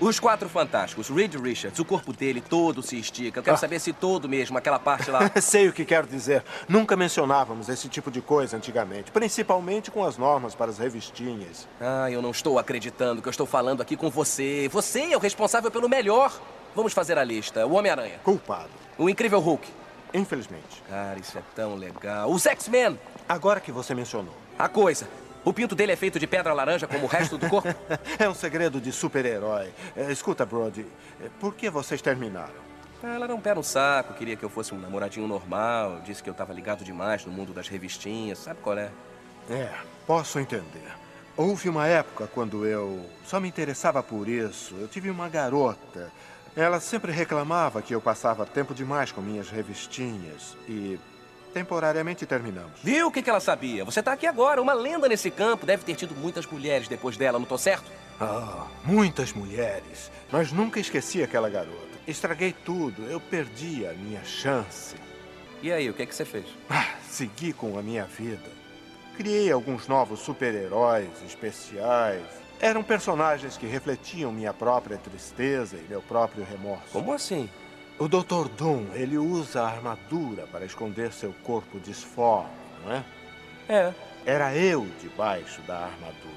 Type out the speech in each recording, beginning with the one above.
Os quatro fantásticos, Reed Richards, o corpo dele todo se estica. Eu quero Ah. saber se todo mesmo, aquela parte lá. Sei o que quero dizer. Nunca mencionávamos esse tipo de coisa antigamente, principalmente com as normas para as revistinhas. Ah, eu não estou acreditando que eu estou falando aqui com você. Você é o responsável pelo melhor. Vamos fazer a lista. O Homem-Aranha. Culpado. O Incrível Hulk. Infelizmente. Cara, isso é tão legal. Os X-Men. Agora que você mencionou. A coisa. O pinto dele é feito de pedra laranja como o resto do corpo? É um segredo de super-herói. É, escuta, Brody, é, por que vocês terminaram? Ela era um pé no saco, queria que eu fosse um namoradinho normal, disse que eu tava ligado demais no mundo das revistinhas, sabe qual é? É, posso entender. Houve uma época quando eu só me interessava por isso. Eu tive uma garota. Ela sempre reclamava que eu passava tempo demais com minhas revistinhas e temporariamente terminamos. Viu o que, que ela sabia? Você tá aqui agora, uma lenda nesse campo, deve ter tido muitas mulheres depois dela, não tô certo? Ah, muitas mulheres, mas nunca esqueci aquela garota. Estraguei tudo, eu perdi a minha chance. E aí, o que, que você fez? Ah, segui com a minha vida. Criei alguns novos super-heróis especiais. Eram personagens que refletiam minha própria tristeza e meu próprio remorso. Como assim? O Dr. Doom, ele usa a armadura para esconder seu corpo disforme, não é? É. Era eu debaixo da armadura.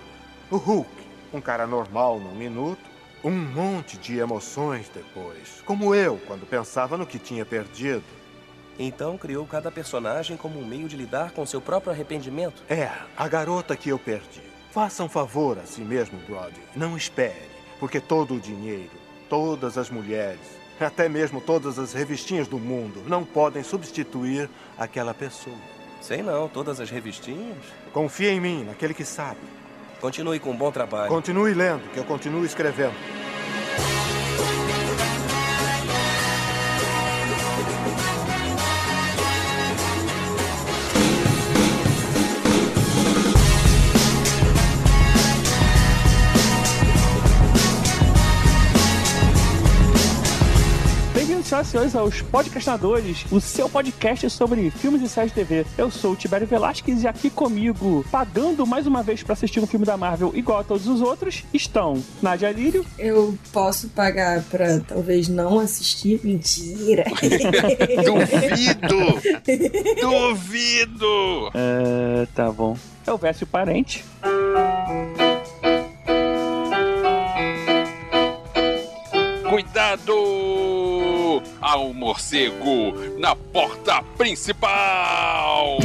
O Hulk, um cara normal num minuto, um monte de emoções depois. Como eu, quando pensava no que tinha perdido. Então criou cada personagem como um meio de lidar com seu próprio arrependimento? É, a garota que eu perdi. Faça um favor a si mesmo, Brody. Não espere, porque todo o dinheiro, todas as mulheres, até mesmo todas as revistinhas do mundo não podem substituir aquela pessoa. Sei não, todas as revistinhas. Confia em mim, naquele que sabe. Continue com um bom trabalho. Continue lendo, que eu continuo escrevendo. Senhoras e senhores, aos Podcastinadores, o seu podcast sobre filmes e séries de TV. Eu sou o Tibério Velasquez e aqui comigo, pagando mais uma vez pra assistir um filme da Marvel igual a todos os outros, estão Nadia Lírio. Eu posso pagar pra talvez não assistir? Mentira! Duvido! Duvido! É, tá bom. É o Vécio Parente. Cuidado! Um morcego na porta principal!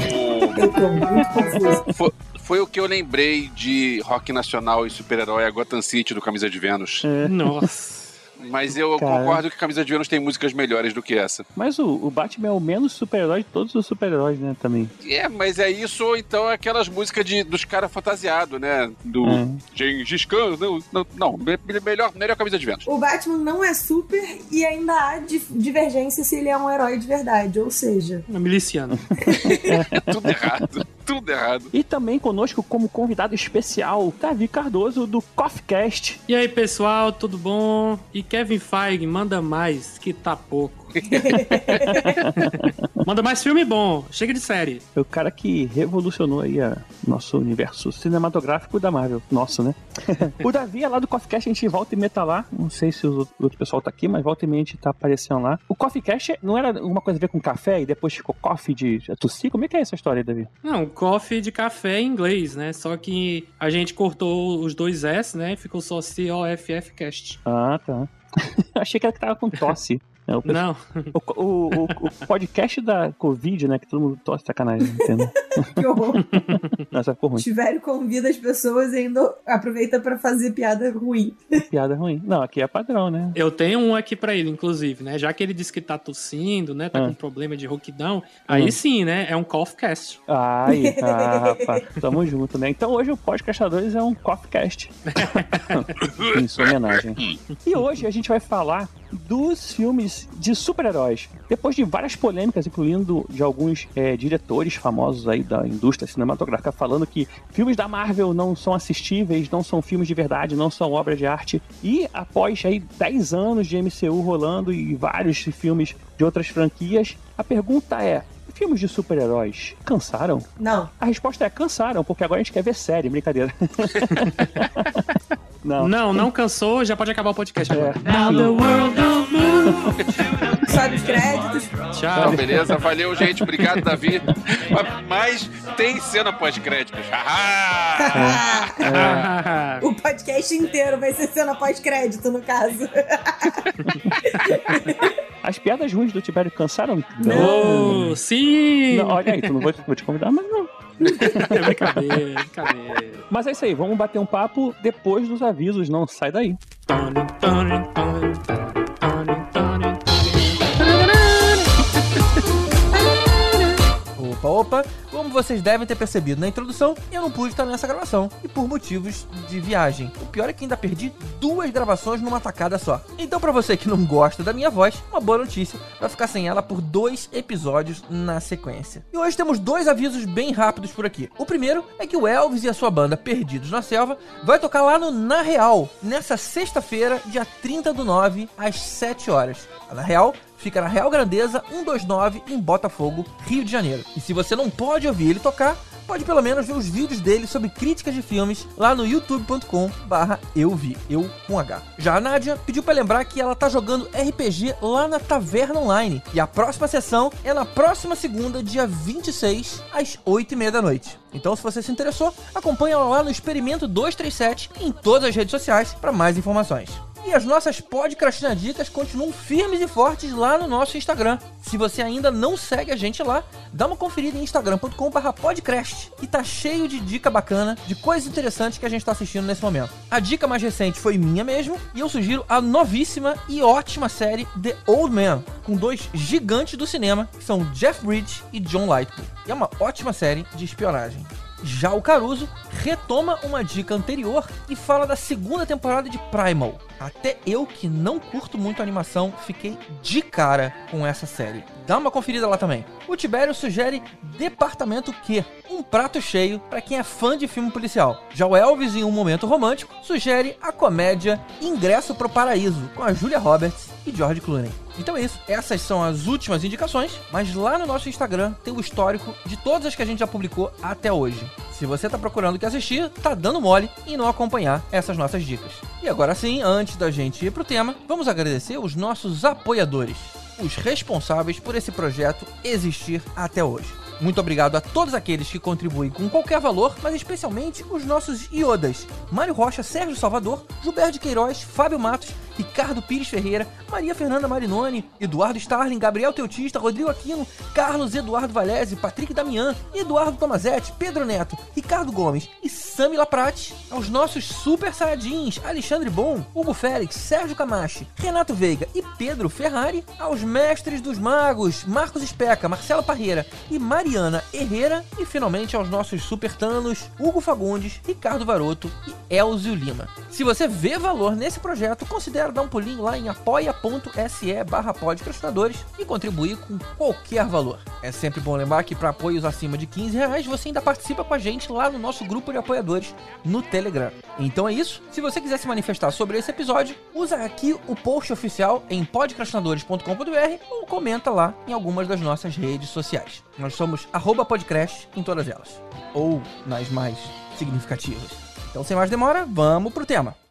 Eu tô muito confusa. Foi, foi o que eu lembrei de rock nacional e super-herói a Gotham City do Camisa de Vênus. Nossa. Mas eu Cara. concordo que Camisa de Vênus tem músicas melhores do que essa. Mas o, o Batman é o menos super-herói de todos os super-heróis, né, também. É, mas é isso ou então é aquelas músicas de, dos caras fantasiados, né? Do É. Gengis Khan. Não, não, não, me- melhor, melhor Camisa de Vênus. O Batman não é super e ainda há di- divergência se ele é um herói de verdade. Ou seja, Um miliciano. Tudo errado. Tudo errado. E também conosco como convidado especial, Davi Cardoso, do CoffeeCast. E aí, pessoal, tudo bom? E Kevin Feige, manda mais, que tá pouco. manda mais filme bom, chega de série. É o cara que revolucionou aí a nosso universo cinematográfico da Marvel. Nosso, né? o Davi é lá do CoffeeCast, a gente volta e meia tá lá. Não sei se o outro- pessoal tá aqui, mas volta e meia a gente tá aparecendo lá. O CoffeeCast não era uma coisa a ver com café e depois ficou coffee de tossir? Como é que é essa história, Davi? Não, coffee de café em inglês, né? Só que a gente cortou os dois S, né? Ficou só COFF Cast. Ah, tá. Achei que era que tava com tosse. É, o, pessoal- Não, o, o- o- o podcast da Covid, né? Que todo mundo tosse sacanagem, entendeu? que horror. Nossa, ficou ruim. Tiveram convida as pessoas e ainda aproveita pra fazer piada ruim. Piada ruim. Não, aqui é padrão, né? eu tenho um aqui pra ele, inclusive, né? Já que ele disse que tá tossindo, né? Tá Ah. com problema de rouquidão. Aí Hum. sim, né? É um cough cast. Ai, ah, rapaz, tamo junto, né? Então hoje o Podcastadores é um CoffeeCast. em sua homenagem. E hoje a gente vai falar dos filmes de super-heróis. Depois de várias polêmicas, incluindo de alguns eh, diretores famosos aí da indústria cinematográfica falando que filmes da Marvel não são assistíveis, não são filmes de verdade, não são obras de arte. E após aí 10 anos de MCU rolando e vários filmes de outras franquias, a pergunta é: filmes de super-heróis cansaram? Não. A resposta é cansaram, porque agora a gente quer ver série, brincadeira. Não. Não, não cansou, já pode acabar o podcast agora. Sobe os créditos. Tchau. Beleza? Valeu, gente. Obrigado, Davi. Mas- Mas tem cena pós-créditos. O podcast inteiro vai ser cena pós-crédito, no caso. As piadas ruins do Tibério cansaram? Oh, sim! Não, olha aí, tu não vou, vou te convidar, mas não. É brincadeira, brincadeira. Mas é isso aí, vamos bater um papo depois dos avisos, não sai daí. Opa, opa, como vocês devem ter percebido na introdução, eu não pude estar nessa gravação e por motivos de viagem. O pior é que ainda perdi duas gravações numa tacada só. Então, pra você que não gosta da minha voz, uma boa notícia, vai ficar sem ela por dois episódios na sequência. E hoje temos dois avisos bem rápidos por aqui. O primeiro é que o Elvis e a sua banda Perdidos na Selva vai tocar lá no Na Real, nessa sexta-feira, dia 30 do 9, às 7 horas. A Na Real fica na Real Grandeza 129 em Botafogo, Rio de Janeiro. E se você não pode ouvir ele tocar, pode pelo menos ver os vídeos dele sobre críticas de filmes lá no youtube.com barra eu vi, eu com H. Já a Nádia pediu pra lembrar que ela tá jogando RPG lá na Taverna Online e a próxima sessão é na próxima segunda, dia 26, às 8h30 da noite. Então, se você se interessou, acompanha ela lá no Experimento 237 em todas as redes sociais para mais informações. E as nossas Podcastina Dicas continuam firmes e fortes lá no nosso Instagram. Se você ainda não segue a gente lá, dá uma conferida em instagram.com.br podcast. E tá cheio de dica bacana, de coisas interessantes que a gente tá assistindo nesse momento. A dica mais recente foi minha mesmo, e eu sugiro a novíssima e ótima série The Old Man, com dois gigantes do cinema, que são Jeff Bridges e John Lightpool. E é uma ótima série de espionagem. Já o Caruso retoma uma dica anterior e fala da segunda temporada de Primal. Até eu que não curto muito animação, fiquei de cara com essa série. Dá uma conferida lá também. O Tibério sugere Departamento Q, um prato cheio para quem é fã de filme policial. Já o Elvis, em um momento romântico, sugere a comédia Ingresso pro Paraíso, com a Julia Roberts e George Clooney. Então é isso, essas são as últimas indicações, mas lá no nosso Instagram tem o histórico de todas as que a gente já publicou até hoje. Se você tá procurando o que assistir, tá dando mole em não acompanhar essas nossas dicas. E agora sim, antes da gente ir pro tema, vamos agradecer os nossos apoiadores, os responsáveis por esse projeto existir até hoje. Muito obrigado a todos aqueles que contribuem com qualquer valor, mas especialmente os nossos iodas. Mário Rocha, Sérgio Salvador, Gilberto Queiroz, Fábio Matos, Ricardo Pires Ferreira, Maria Fernanda Marinoni, Eduardo Starling, Gabriel Teutista, Rodrigo Aquino, Carlos Eduardo Valese, Patrick Damian, Eduardo Tomazetti, Pedro Neto, Ricardo Gomes e Sami Laprati, aos nossos super saiyajins Alexandre Bom, Hugo Félix, Sérgio Camachi, Renato Veiga e Pedro Ferrari, aos mestres dos magos Marcos Especa, Marcelo Parreira e Mariana Herrera e finalmente aos nossos super tanos Hugo Fagundes, Ricardo Varoto e Elzio Lima. Se você vê valor nesse projeto, considere dar um pulinho lá em apoia.se barra e contribuir com qualquer valor. É sempre bom lembrar que para apoios acima de 15 reais você ainda participa com a gente lá no nosso grupo de apoiadores no Telegram. Então é isso. Se você quiser se manifestar sobre esse episódio, usa aqui o post oficial em podcastinadores.com.br ou comenta lá em algumas das nossas redes sociais. Nós somos arroba podcast em todas elas. Ou nas mais significativas. Então sem mais demora, vamos pro tema.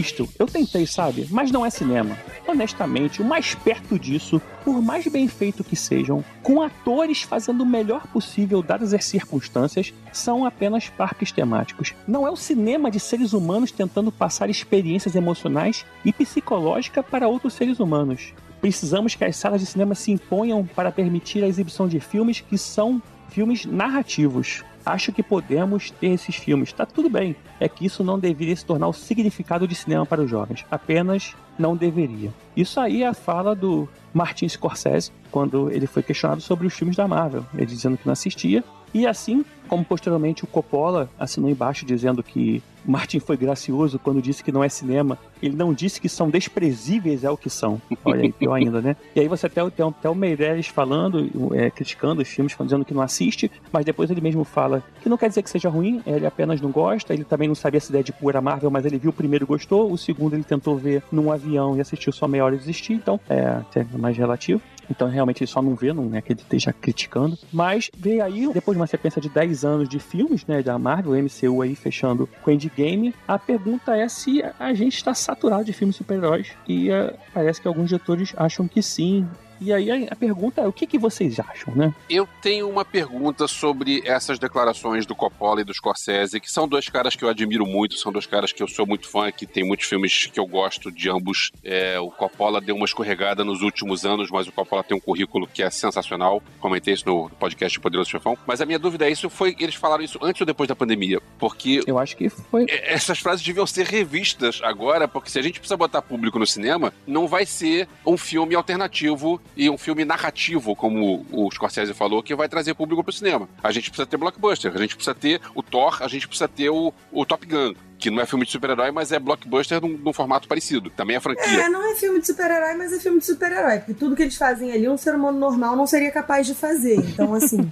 Assisto, eu tentei, sabe? Mas não é cinema. Honestamente, o mais perto disso, por mais bem feito que sejam, com atores fazendo o melhor possível dadas as circunstâncias, são apenas parques temáticos. Não é o cinema de seres humanos tentando passar experiências emocionais e psicológicas para outros seres humanos. Precisamos que as salas de cinema se imponham para permitir a exibição de filmes que são filmes narrativos. Acho que podemos ter esses filmes. Tá tudo bem. É que isso não deveria se tornar o significado de cinema para os jovens. Apenas não deveria. Isso aí é a fala do Martin Scorsese quando ele foi questionado sobre os filmes da Marvel. Ele dizendo que não assistia. E assim como posteriormente o Coppola assinou embaixo dizendo que Martin foi gracioso quando disse que não é cinema. Ele não disse que são desprezíveis, é o que são. Olha aí, pior ainda, né? E aí você até tem até o Meirelles falando, é, criticando os filmes, dizendo que não assiste, mas depois ele mesmo fala que não quer dizer que seja ruim, ele apenas não gosta, ele também não sabia se Deadpool era Marvel, mas ele viu o primeiro e gostou, o segundo ele tentou ver num avião e assistiu só meia hora e desistir, então é até mais relativo. Então realmente ele só não vê, não é que ele esteja criticando. Mas veio aí, depois de uma sequência de 10 anos de filmes, né, da Marvel, MCU aí fechando com Endgame, a pergunta é se a gente está saturado de filmes super-heróis. E uh, parece que alguns diretores acham que sim. E aí a, pergunta é, o que, que vocês acham, né? Eu tenho uma pergunta sobre essas declarações do Coppola e do Scorsese, que são dois caras que eu admiro muito, são dois caras que eu sou muito fã, que tem muitos filmes que eu gosto de ambos. É, o Coppola deu uma escorregada nos últimos anos, mas o Coppola tem um currículo que é sensacional. Comentei isso no podcast Poderoso Chefão. Mas a minha dúvida é isso foi, eles falaram isso antes ou depois da pandemia? Porque Eu acho que foi. é, essas frases deviam ser revistas agora, porque se a gente precisa botar público no cinema, não vai ser um filme alternativo e um filme narrativo, como o Scorsese falou, que vai trazer público pro cinema. A gente precisa ter blockbuster, a gente precisa ter o Thor, a gente precisa ter o, o Top Gun. Que não é filme de super-herói, mas é blockbuster num, num formato parecido. Também é franquia. É, não é filme de super-herói, mas é filme de super-herói. Porque tudo que eles fazem ali, um ser humano normal não seria capaz de fazer. Então, assim.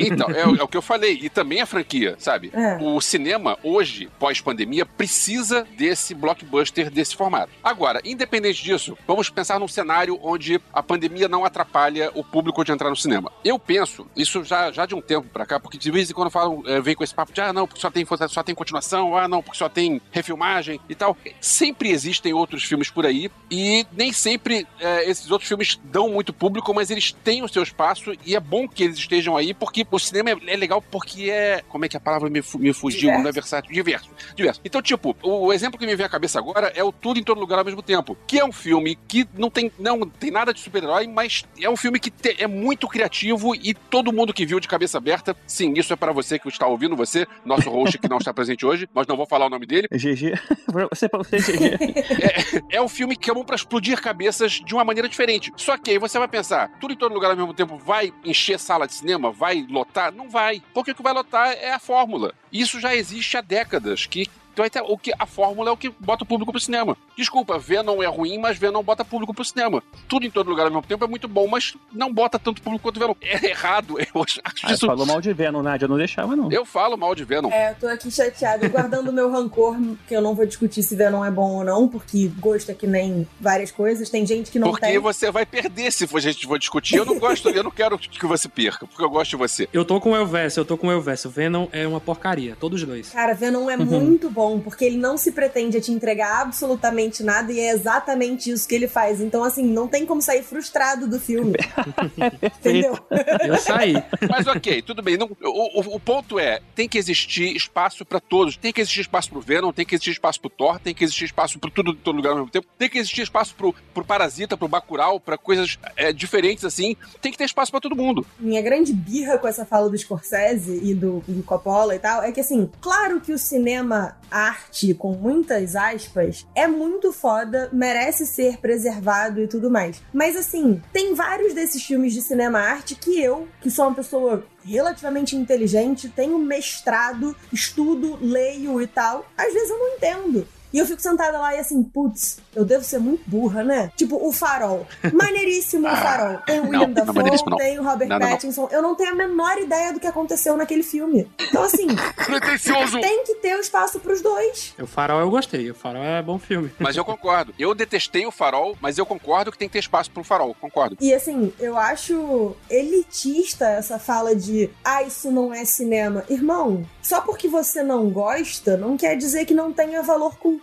Então, é, o- é o que eu falei. E também é franquia, sabe? É. O cinema, hoje, pós-pandemia, precisa desse blockbuster desse formato. Agora, independente disso, vamos pensar num cenário onde a pandemia não atrapalha o público de entrar no cinema. Eu penso, isso já, já de um tempo pra cá, porque de vez em quando falam, é, vem com esse papo de, ah, não, porque só tem, só tem continuação, ah, não, porque só tem refilmagem e tal. Sempre existem outros filmes por aí e nem sempre é, esses outros filmes dão muito público, mas eles têm o seu espaço e é bom que eles estejam aí, porque o cinema é, é legal porque é. Como é que a palavra me, me fugiu? Diverso. Não é versátil? Diverso. Diverso. Então, tipo, o exemplo que me vem à cabeça agora é o Tudo em Todo Lugar ao mesmo tempo, que é um filme que não tem, não tem nada de super-herói, mas é um filme que te- é muito criativo e todo mundo que viu de cabeça aberta, sim, isso é para você que está ouvindo, você, nosso host que não está presente hoje, mas não vou falar o nome dele. GG. Você pra você, GG. É um filme que é bom pra explodir cabeças de uma maneira diferente. Só que aí você vai pensar, tudo em todo lugar ao mesmo tempo vai encher sala de cinema? Vai lotar? Não vai. Porque o que vai lotar é a fórmula. Isso já existe há décadas. Que então, até o que a fórmula é o que bota o público pro cinema. Desculpa, Venom é ruim, mas Venom bota público pro cinema. Tudo em todo lugar ao mesmo tempo é muito bom, mas não bota tanto público quanto Venom. É errado. Eu acho Ah, isso. falou mal de Venom, Nádia. Não deixava, não. Eu falo mal de Venom. É, eu tô aqui chateada, guardando o meu rancor, que eu não vou discutir se Venom é bom ou não, porque gosto é que nem várias coisas. Tem gente que não Porque tem. você vai perder se for- a gente for discutir. Eu não gosto, eu não quero que você perca, porque eu gosto de você. Eu tô com o Elvésio, eu tô com o Elvésio. Venom é uma porcaria, todos dois. Cara, Venom é muito bom, porque ele não se pretende a te entregar absolutamente nada e é exatamente isso que ele faz. Então, assim, não tem como sair frustrado do filme. Entendeu? Eu saí. Mas ok, tudo bem. Não- o, o- o ponto é, tem que existir espaço pra todos. Tem que existir espaço pro Venom, tem que existir espaço pro Thor, tem que existir espaço pro tudo em todo lugar ao mesmo tempo. Tem que existir espaço pro, pro Parasita, pro Bacurau, pra coisas é, diferentes assim. Tem que ter espaço pra todo mundo. Minha grande birra com essa fala do Scorsese e do, do Coppola e tal é que, assim, claro que o cinema arte, com muitas aspas, é muito foda, merece ser preservado e tudo mais. Mas, assim, tem vários desses filmes de cinema arte que eu, que sou uma pessoa relativamente inteligente, tenho mestrado, estudo, leio e tal, às vezes eu não entendo. E eu fico sentada lá e assim, putz, eu devo ser muito burra, né? Tipo, o farol. Maneiríssimo o farol. Tem o William não, Dafoe, não. tem o Robert Não, não, não. Pattinson. Eu não tenho a menor ideia do que aconteceu naquele filme. Então, assim, Pretencioso! tem que ter o espaço pros dois. O Farol eu gostei, o Farol é bom filme. Mas eu concordo. Eu detestei o farol, mas eu concordo que tem que ter espaço pro farol. Concordo. E assim, eu acho elitista essa fala de ah, isso não é cinema. Irmão, só porque você não gosta, não quer dizer que não tenha valor cultural.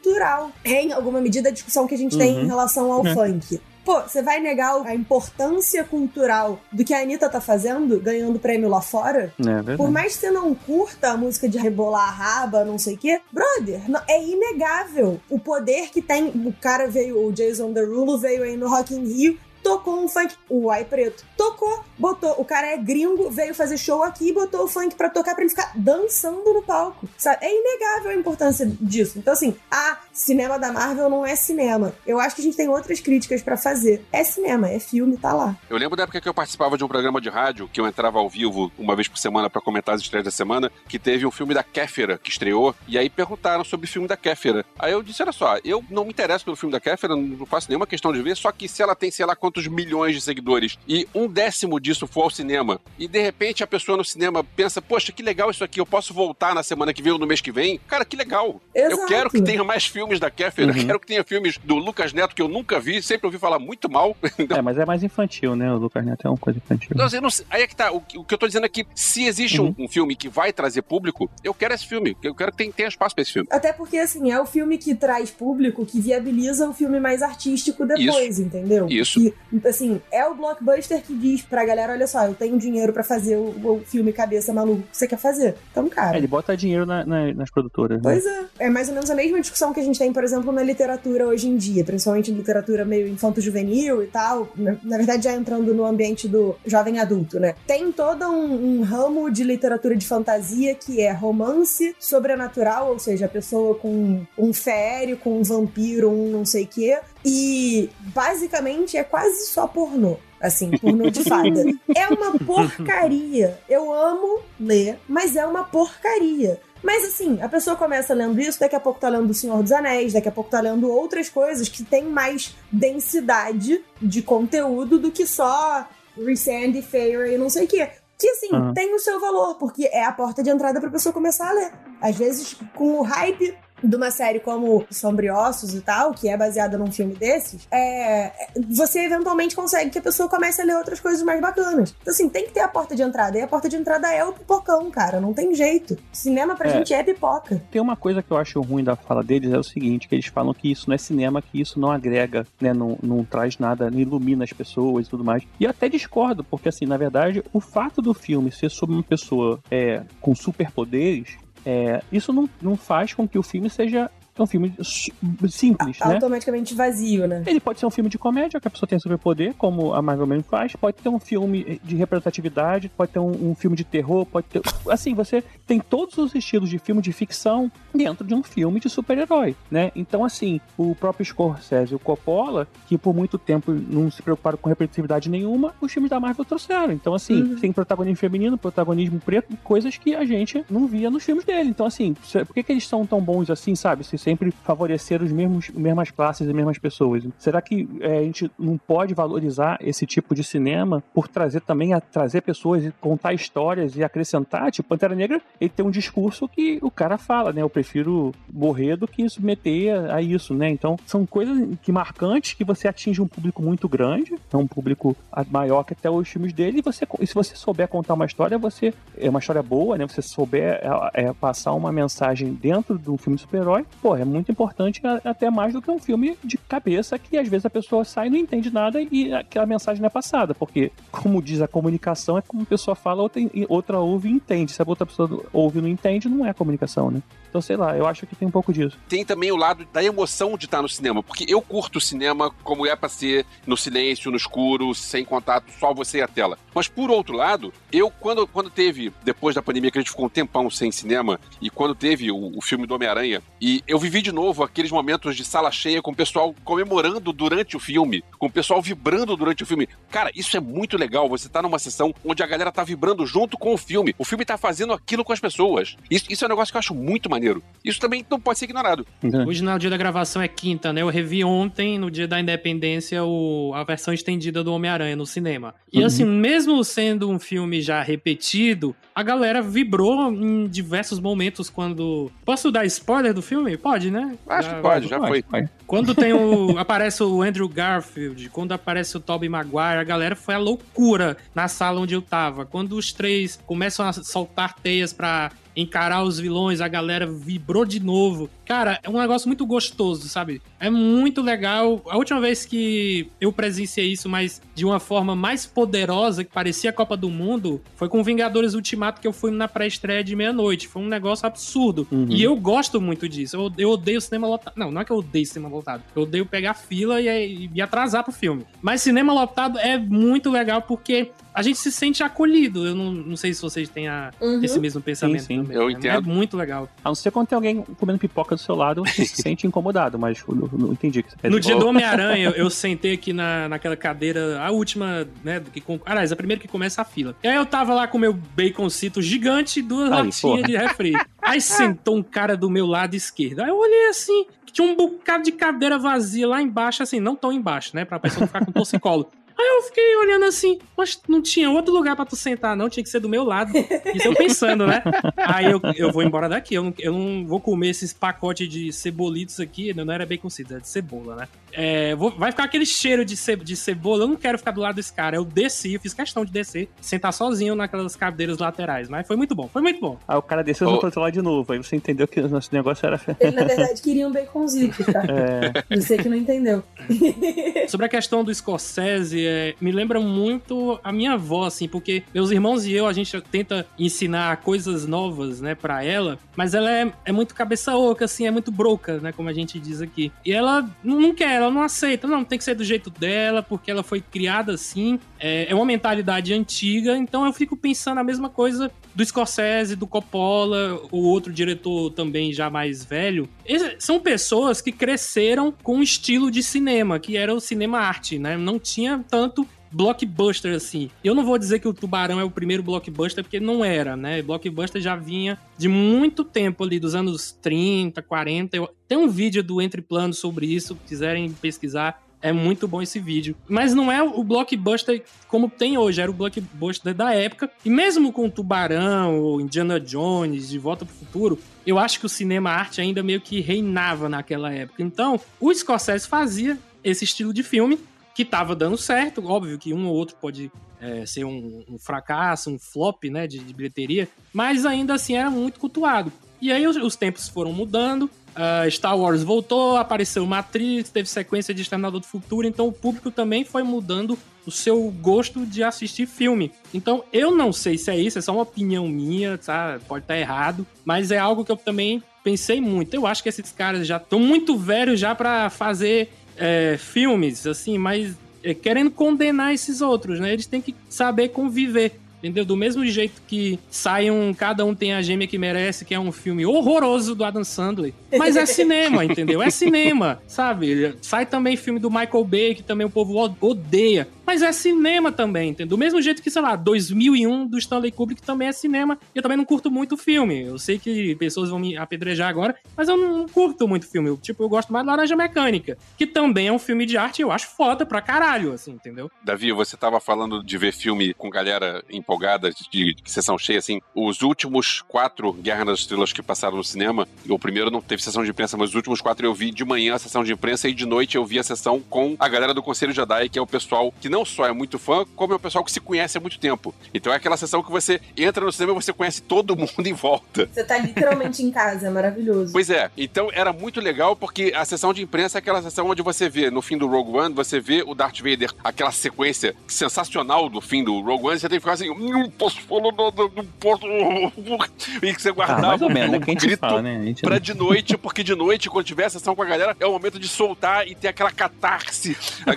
É, em alguma medida, a discussão que a gente tem Uhum. em relação ao É. funk. Pô, você vai negar a importância cultural do que a Anitta tá fazendo, ganhando prêmio lá fora? É. Por mais que você não curta a música de rebolar a raba, não sei o quê, brother, não- é inegável o poder que tem. O cara veio, o Jason Derulo veio aí no Rock in Rio tocou um funk. O Ai Preto tocou, botou. O cara é gringo, veio fazer show aqui e botou o funk pra tocar pra ele ficar dançando no palco. Sabe? É inegável a importância disso. Então, assim, ah, cinema da Marvel não é cinema. Eu acho que a gente tem outras críticas pra fazer. É cinema, é filme, tá lá. Eu lembro da época que eu participava de um programa de rádio, que eu entrava ao vivo uma vez por semana pra comentar as estreias da semana, que teve um filme da Kéfera que estreou, e aí perguntaram sobre o filme da Kéfera. Aí eu disse, olha só, eu não me interesso pelo filme da Kéfera, não faço nenhuma questão de ver, só que se ela tem sei lá quantos milhões de seguidores e um décimo disso for ao cinema, e de repente a pessoa no cinema pensa, poxa, que legal isso aqui, eu posso voltar na semana que vem ou no mês que vem, cara, que legal. Eu Exato. quero que tenha mais filmes da Kéfera, quero que tenha filmes do Lucas Neto que eu nunca vi, sempre ouvi falar muito mal. É, mas é mais infantil, né? O Lucas Neto é uma coisa infantil. Então, assim, eu não sei- aí é que tá. O, que- o que eu tô dizendo é que se existe um, um filme que vai trazer público, eu quero esse filme. Eu quero que tenha, tenha espaço pra esse filme. Até porque, assim, é o filme que traz público, que viabiliza o filme mais artístico depois, entendeu? Isso. Que, assim, é o blockbuster que diz pra galera: olha só, eu tenho dinheiro pra fazer o, o filme cabeça maluco que você quer fazer. Então, cara. É, ele bota dinheiro na- na- nas produtoras. né? Pois é. É mais ou menos a mesma discussão que a gente tem, por exemplo, na literatura hoje em dia, principalmente literatura meio infanto-juvenil e tal. Na, na verdade, já entrando no ambiente do jovem adulto, né? Tem todo um, um ramo de literatura de fantasia que é romance sobrenatural, ou seja, a pessoa com um fério, com um vampiro, um não sei o quê. E basicamente é quase só pornô. Assim, pornô de fada. É uma porcaria. Eu amo ler, mas é uma porcaria. Mas assim, a pessoa começa lendo isso, daqui a pouco tá lendo O Senhor dos Anéis, daqui a pouco tá lendo outras coisas que tem mais densidade de conteúdo do que só Resand, Fairy e não sei o quê. Que assim, Aham. tem o seu valor, porque é a porta de entrada pra pessoa começar a ler. Às vezes, com o hype de uma série como Sombriossos e tal, que é baseada num filme desses, é, você eventualmente consegue que a pessoa comece a ler outras coisas mais bacanas. Então, assim, tem que ter a porta de entrada. E a porta de entrada é o pipocão, cara. Não tem jeito. Cinema pra É. gente é pipoca. Tem uma coisa que eu acho ruim da fala deles, é o seguinte, que eles falam que isso não é cinema, que isso não agrega, né, não, não traz nada, não ilumina as pessoas e tudo mais. E eu até discordo, porque assim, na verdade, o fato do filme ser sobre uma pessoa é, com superpoderes, é, isso não, não faz com que o filme seja um filme simples, né? Automaticamente vazio, né? Ele pode ser um filme de comédia, que a pessoa tem superpoder, como a Marvel mesmo faz. Pode ter um filme de representatividade, pode ter um, um filme de terror, pode ter. Assim, você tem todos os estilos de filme de ficção dentro de um filme de super-herói, né? Então, assim, o próprio Scorsese e o Coppola, que por muito tempo não se preocuparam com representatividade nenhuma, os filmes da Marvel trouxeram. Então, assim, Uhum. tem protagonismo feminino, protagonismo preto, coisas que a gente não via nos filmes dele. Então, assim, por que, que eles são tão bons assim, sabe? Se sempre favoreceram os mesmos mesmas classes e mesmas pessoas. Será que é, a gente não pode valorizar esse tipo de cinema por trazer também a trazer pessoas e contar histórias e acrescentar? Tipo, Pantera Negra, ele tem um discurso que o cara fala, né? Eu prefiro morrer do que submeter a, isso, né? Então, são coisas que marcantes que você atinge um público muito grande, é um público maior que até os filmes dele, e, você, e se você souber contar uma história, você é uma história boa, né? Você souber é, é, passar uma mensagem dentro de um filme super-herói, pô, é muito importante a- até mais do que um filme de cabeça que às vezes a pessoa sai e não entende nada e aquela mensagem não é passada, porque como diz a comunicação é como a pessoa fala, outra, outra ouve e entende. Se a outra pessoa ouve e não entende, não é comunicação, né? Então, sei lá, eu acho que tem um pouco disso. Tem também o lado da emoção de estar no cinema, porque eu curto o cinema como é pra ser no silêncio, no escuro, sem contato, só você e a tela. Mas por outro lado, eu quando, quando teve, depois da pandemia, que a gente ficou um tempão sem cinema, e quando teve o, o filme do Homem-Aranha, e eu vivi de novo aqueles momentos de sala cheia com o pessoal comemorando durante o filme, com o pessoal vibrando durante o filme. Cara, isso é muito legal. Você tá numa sessão onde a galera tá vibrando junto com o filme. O filme tá fazendo aquilo com as pessoas. Isso, isso é um negócio que eu acho muito maneiro. Isso também não pode ser ignorado. Hoje, no dia da gravação, é quinta, né? Eu revi ontem, no dia da independência, o- a versão estendida do Homem-Aranha no cinema. E Uhum. assim, mesmo sendo um filme já repetido, a galera vibrou em diversos momentos quando. Posso dar spoiler do filme? Pode, né? Acho que pode, já foi. Quando tem o. aparece o Andrew Garfield, quando aparece o Tobey Maguire, a galera foi a loucura na sala onde eu tava. Quando os três começam a soltar teias pra encarar os vilões, a galera vibrou de novo. Cara, é um negócio muito gostoso, sabe? É muito legal. A última vez que eu presenciei isso, mas de uma forma mais poderosa, que parecia a Copa do Mundo, foi com Vingadores Ultimato que eu fui na pré-estreia de meia-noite. Foi um negócio absurdo. Uhum. E eu gosto muito disso. Eu, eu odeio cinema lotado. Não, não é que eu odeio cinema lotado. Eu odeio pegar fila e, e atrasar pro filme. Mas cinema lotado é muito legal porque a gente se sente acolhido. Eu não, não sei se vocês têm a- Uhum. esse mesmo pensamento sim. também. Eu É- entendo. É muito legal. A não ser quando tem alguém comendo pipoca do seu lado, você se sente incomodado, mas eu não, não entendi o que você quer No dia do Homem-Aranha, eu, eu sentei aqui na, naquela cadeira, a última, né? do Que, com- aliás, a primeira que começa a fila. E aí eu tava lá com meu baconcito gigante e duas Aí, latinhas porra. de refri. Aí sentou um cara do meu lado esquerdo. Aí eu olhei assim, que tinha um bocado de cadeira vazia lá embaixo, assim, não tão embaixo, né? Pra pessoa ficar com torcicolo. Aí eu fiquei olhando assim, mas não tinha outro lugar pra tu sentar, não, tinha que ser do meu lado. Isso eu pensando, né? Aí eu, eu vou embora daqui, eu não, eu não vou comer esses pacotes de cebolitos aqui, não era baconcito, é de cebola, né? É, vou- vai ficar aquele cheiro de, ce- de cebola, eu não quero ficar do lado desse cara. Eu desci, eu fiz questão de descer, sentar sozinho naquelas cadeiras laterais, mas foi muito bom, foi muito bom. Aí o cara desceu e Ô. voltou lá de novo. Aí você entendeu que o nosso negócio era. Ele, na verdade, queria um baconzito, tá? É, Você que não entendeu. Sobre a questão do Scorsese, é, me lembra muito a minha avó, assim, porque meus irmãos e eu, a gente tenta ensinar coisas novas, né, pra ela, mas ela é, é muito cabeça oca, assim, é muito broca, né, como a gente diz aqui. E ela não, quer, ela não aceita, não, tem que ser do jeito dela, porque ela foi criada assim, é, é uma mentalidade antiga, então eu fico pensando a mesma coisa do Scorsese, do Coppola, o outro diretor também já mais velho. Eles são pessoas que cresceram com um estilo de cinema, que era o cinema arte, né? Não tinha tanto blockbuster assim. Eu não vou dizer que o Tubarão é o primeiro blockbuster, porque não era, né? Blockbuster já vinha de muito tempo ali, dos anos 30, 40. Eu- Tem um vídeo do Entre Planos sobre isso, se quiserem pesquisar. É muito bom esse vídeo. Mas não é o blockbuster como tem hoje, era o blockbuster da época. E mesmo com Tubarão, Indiana Jones, De Volta pro Futuro, eu acho que o cinema arte ainda meio que reinava naquela época. Então, o Scorsese fazia esse estilo de filme que tava dando certo. Óbvio que um ou outro pode é, ser um, um fracasso, um flop, né, de, de bilheteria, mas ainda assim era muito cultuado. E aí os, os tempos foram mudando. Ah, Star Wars voltou, apareceu Matrix, teve sequência de Exterminador do Futuro, então o público também foi mudando o seu gosto de assistir filme. Então eu não sei se é isso, é só uma opinião minha, tá? pode estar errado, mas é algo que eu também pensei muito. Eu acho que esses caras já estão muito velhos já pra fazer é, filmes, assim, mas é, querendo condenar esses outros, né? Eles têm que saber conviver. Entendeu? Do mesmo jeito que sai um Cada Um Tem a Gêmea que Merece, que é um filme horroroso do Adam Sandler. Mas é cinema, entendeu? É cinema, sabe? Sai também filme do Michael Bay, que também o povo odeia. Mas é cinema também, entendeu? Do mesmo jeito que, sei lá, 2001 do Stanley Kubrick também é cinema. E eu também não curto muito o filme. Eu sei que pessoas vão me apedrejar agora, mas eu não curto muito filme. Eu, tipo, eu gosto mais de Laranja Mecânica, que também é um filme de arte e eu acho foda pra caralho, assim, entendeu? Davi, você tava falando de ver filme com galera empolgada, de, de sessão cheia, assim. Os últimos quatro Guerra das Estrelas que passaram no cinema, o primeiro não teve sessão de imprensa, mas os últimos quatro eu vi de manhã a sessão de imprensa e de noite eu vi a sessão com a galera do Conselho Jedi, que é o pessoal que não só é muito fã, como é o pessoal que se conhece há muito tempo. Então é aquela sessão que você entra no cinema e você conhece todo mundo em volta. Você tá literalmente em casa, é maravilhoso. Pois é, então era muito legal porque a sessão de imprensa é aquela sessão onde você vê, no fim do Rogue One, você vê o Darth Vader, aquela sequência sensacional do fim do Rogue One, você tem que ficar assim, não posso falar nada, não posso. E que você Ah, guardava mais ou menos, é o que a gente grito fala, né? A gente pra de noite, porque de noite, quando tiver a sessão com a galera, é o momento de soltar e ter aquela catarse.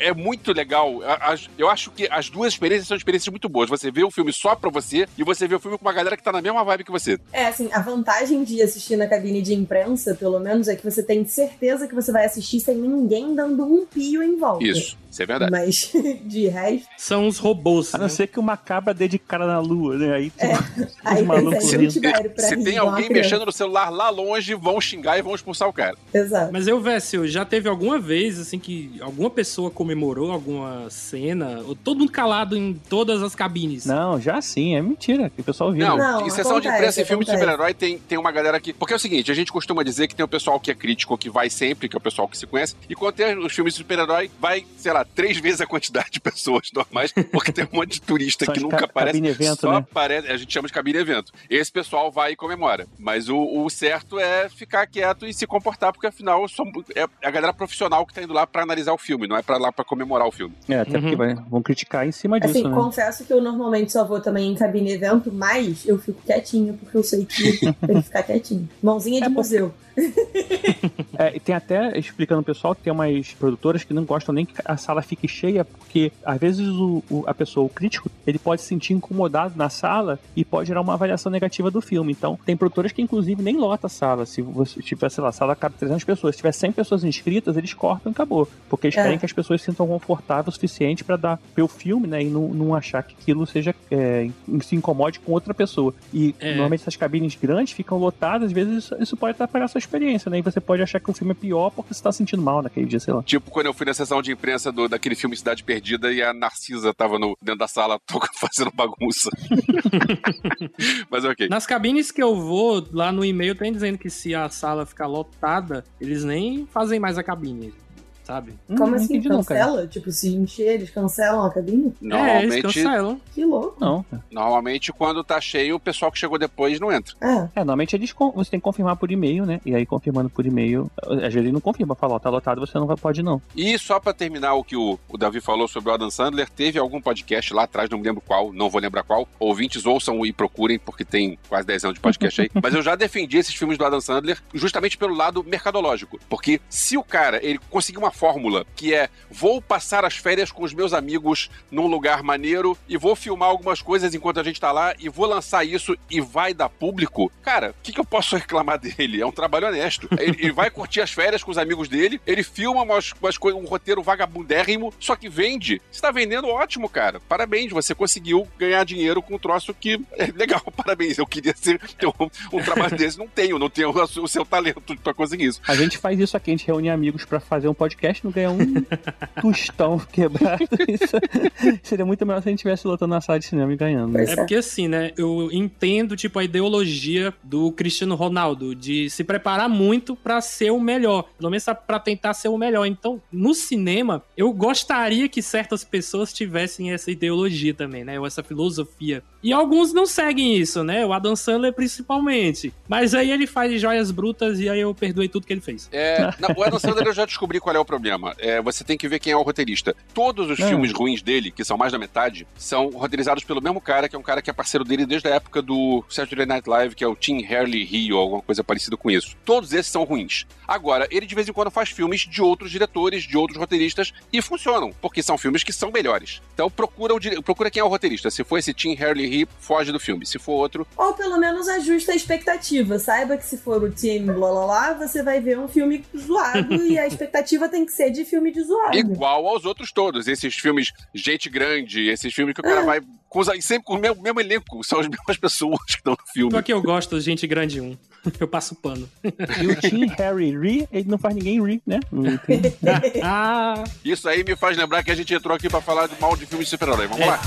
É muito legal. As- Eu acho que as duas experiências são experiências muito boas. Você vê o filme só pra você e você vê o filme com uma galera que tá na mesma vibe que você. É, assim, a vantagem de assistir na cabine de imprensa, pelo menos, é que você tem certeza que você vai assistir sem ninguém dando um pio em volta. Isso, isso é verdade. Mas, de resto, São os robôs. A né? não ser que uma cabra dê de cara na lua, né? Aí, tipo, aí os malucos pra Se rir, tem alguém criança. mexendo no celular lá longe, vão xingar e vão expulsar o cara. Exato. Mas eu, Vécio, já teve alguma vez, assim, que alguma pessoa comemorou alguma cena, todo mundo calado em todas as cabines. Não, já sim, é mentira. Que o pessoal viu. Não, Não, em sessão de acontece, imprensa e filme de super-herói tem, tem uma galera que. Porque é o seguinte, a gente costuma dizer que tem o pessoal que é crítico, que vai sempre, que é o pessoal que se conhece, e quando tem os filmes de super-herói, vai, sei lá, três vezes a quantidade de pessoas normais, porque tem um monte de turista que nunca ca- aparece. cabine evento, só né? aparece, a gente chama de cabine evento. Esse pessoal vai e comemora. Mas o, o certo é ficar quieto e se comportar, porque afinal é a galera profissional que tá indo lá pra analisar o filme, não é pra lá pra comemorar o filme. É, até Uhum. porque vai- vão criticar em cima disso, Assim, né? confesso que eu normalmente só vou também em cabine evento, mas eu fico quietinho, porque eu sei que tem que ficar quietinho. Mãozinha de É, museu. É, e tem até, explicando o pessoal, que tem umas produtoras que não gostam nem que a sala fique cheia, porque às vezes o, o- a pessoa, o crítico, ele pode se sentir incomodado na sala e pode gerar uma avaliação negativa do filme. Então, tem produtoras que inclusive nem lota a sala. Se você tiver, sei lá, a sala cabe 300 pessoas, se tiver 100 pessoas inscritas, eles cortam e acabou. Porque eles É. querem que as pessoas se sintam confortáveis o suficiente para dar ver o filme, né, e não, não achar que aquilo seja é, se incomode com outra pessoa. E É. normalmente essas cabines grandes ficam lotadas, às vezes isso, isso pode atrapalhar a sua experiência, né? E você pode achar que o filme é pior porque você tá sentindo mal naquele dia, sei lá. Tipo quando eu fui na sessão de imprensa do, daquele filme Cidade Perdida e a Narcisa tava no, dentro da sala fazendo bagunça. Mas ok. Nas cabines que eu vou, lá no e-mail tem dizendo que se a sala ficar lotada, eles nem fazem mais a cabine, sabe? Como Hum, não assim? não, cara. Cancela? tipo, se encher, eles cancelam a cabine? É, eles Normalmente, cancelam. Que louco. Não, cara. normalmente, quando tá cheio, o pessoal que chegou depois não entra. É. É, normalmente eles você tem que confirmar por e-mail, né? E aí confirmando por e-mail, às vezes ele não confirma, fala, ó, tá lotado, você não vai, pode não. E só pra terminar o que o, o Davi falou sobre o Adam Sandler, teve algum podcast lá atrás, não me lembro qual, não vou lembrar qual. Ouvintes ouçam e procurem, porque tem quase 10 anos de podcast aí. Mas eu já defendi esses filmes do Adam Sandler justamente pelo lado mercadológico. Porque se o cara ele conseguir uma fórmula que é vou passar as férias com os meus amigos num lugar maneiro e vou filmar algumas coisas enquanto a gente tá lá e vou lançar isso e vai dar público, cara, o que, que eu posso reclamar dele? É um trabalho honesto. Ele, ele vai curtir as férias com os amigos dele, ele filma umas, umas um roteiro vagabundérrimo, só que vende. Você tá vendendo ótimo, cara. Parabéns, você conseguiu ganhar dinheiro com um troço que é legal. Parabéns. Eu queria ser, ter um, um trabalho desse, não tenho, não tenho o seu talento pra conseguir isso. A gente faz isso aqui, a gente reúne amigos pra fazer um podcast, não ganha um tostão quebrado. Isso seria muito melhor se a gente estivesse lotando na sala de cinema e ganhando. né? É é. porque assim, né? Eu entendo, tipo, a ideologia do Cristiano Ronaldo de se preparar muito pra ser o melhor. Pelo menos pra tentar ser o melhor. Então, no cinema, eu gostaria que certas pessoas tivessem essa ideologia também, né? Ou essa filosofia. E alguns não seguem isso, né? O Adam Sandler principalmente. Mas aí ele faz joias brutas e aí eu perdoei tudo que ele fez. É, na, o Adam Sandler eu já descobri qual é o problema. É, você tem que ver quem é o roteirista. Todos os Não. filmes ruins dele, que são mais da metade, são roteirizados pelo mesmo cara, que é um cara que é parceiro dele desde a época do Saturday Night Live, que é o Tim Harley Rio, ou alguma coisa parecida com isso. Todos esses são ruins. Agora, ele de vez em quando faz filmes de outros diretores, de outros roteiristas, e funcionam, porque são filmes que são melhores. Então procura, o, dire- procura quem é o roteirista. Se for esse Tim Harley Rio, foge do filme. Se for outro, Ou pelo menos ajusta a expectativa. Saiba que se for o time blá blá blá, você vai ver um filme zoado e a expectativa tem que ser de filme de zoado. igual aos outros todos. Esses filmes Gente Grande, esses filmes que o cara vai com os- sempre com o mesmo, mesmo elenco, são as mesmas pessoas que estão no filme. Só que eu gosto do Gente Grande 1. Eu passo pano. E o Tim Harry Ri, ele não faz ninguém rir, né? Ah, Isso aí me faz lembrar que a gente entrou aqui pra falar de mal de filmes de super-herói. Vamos É. lá.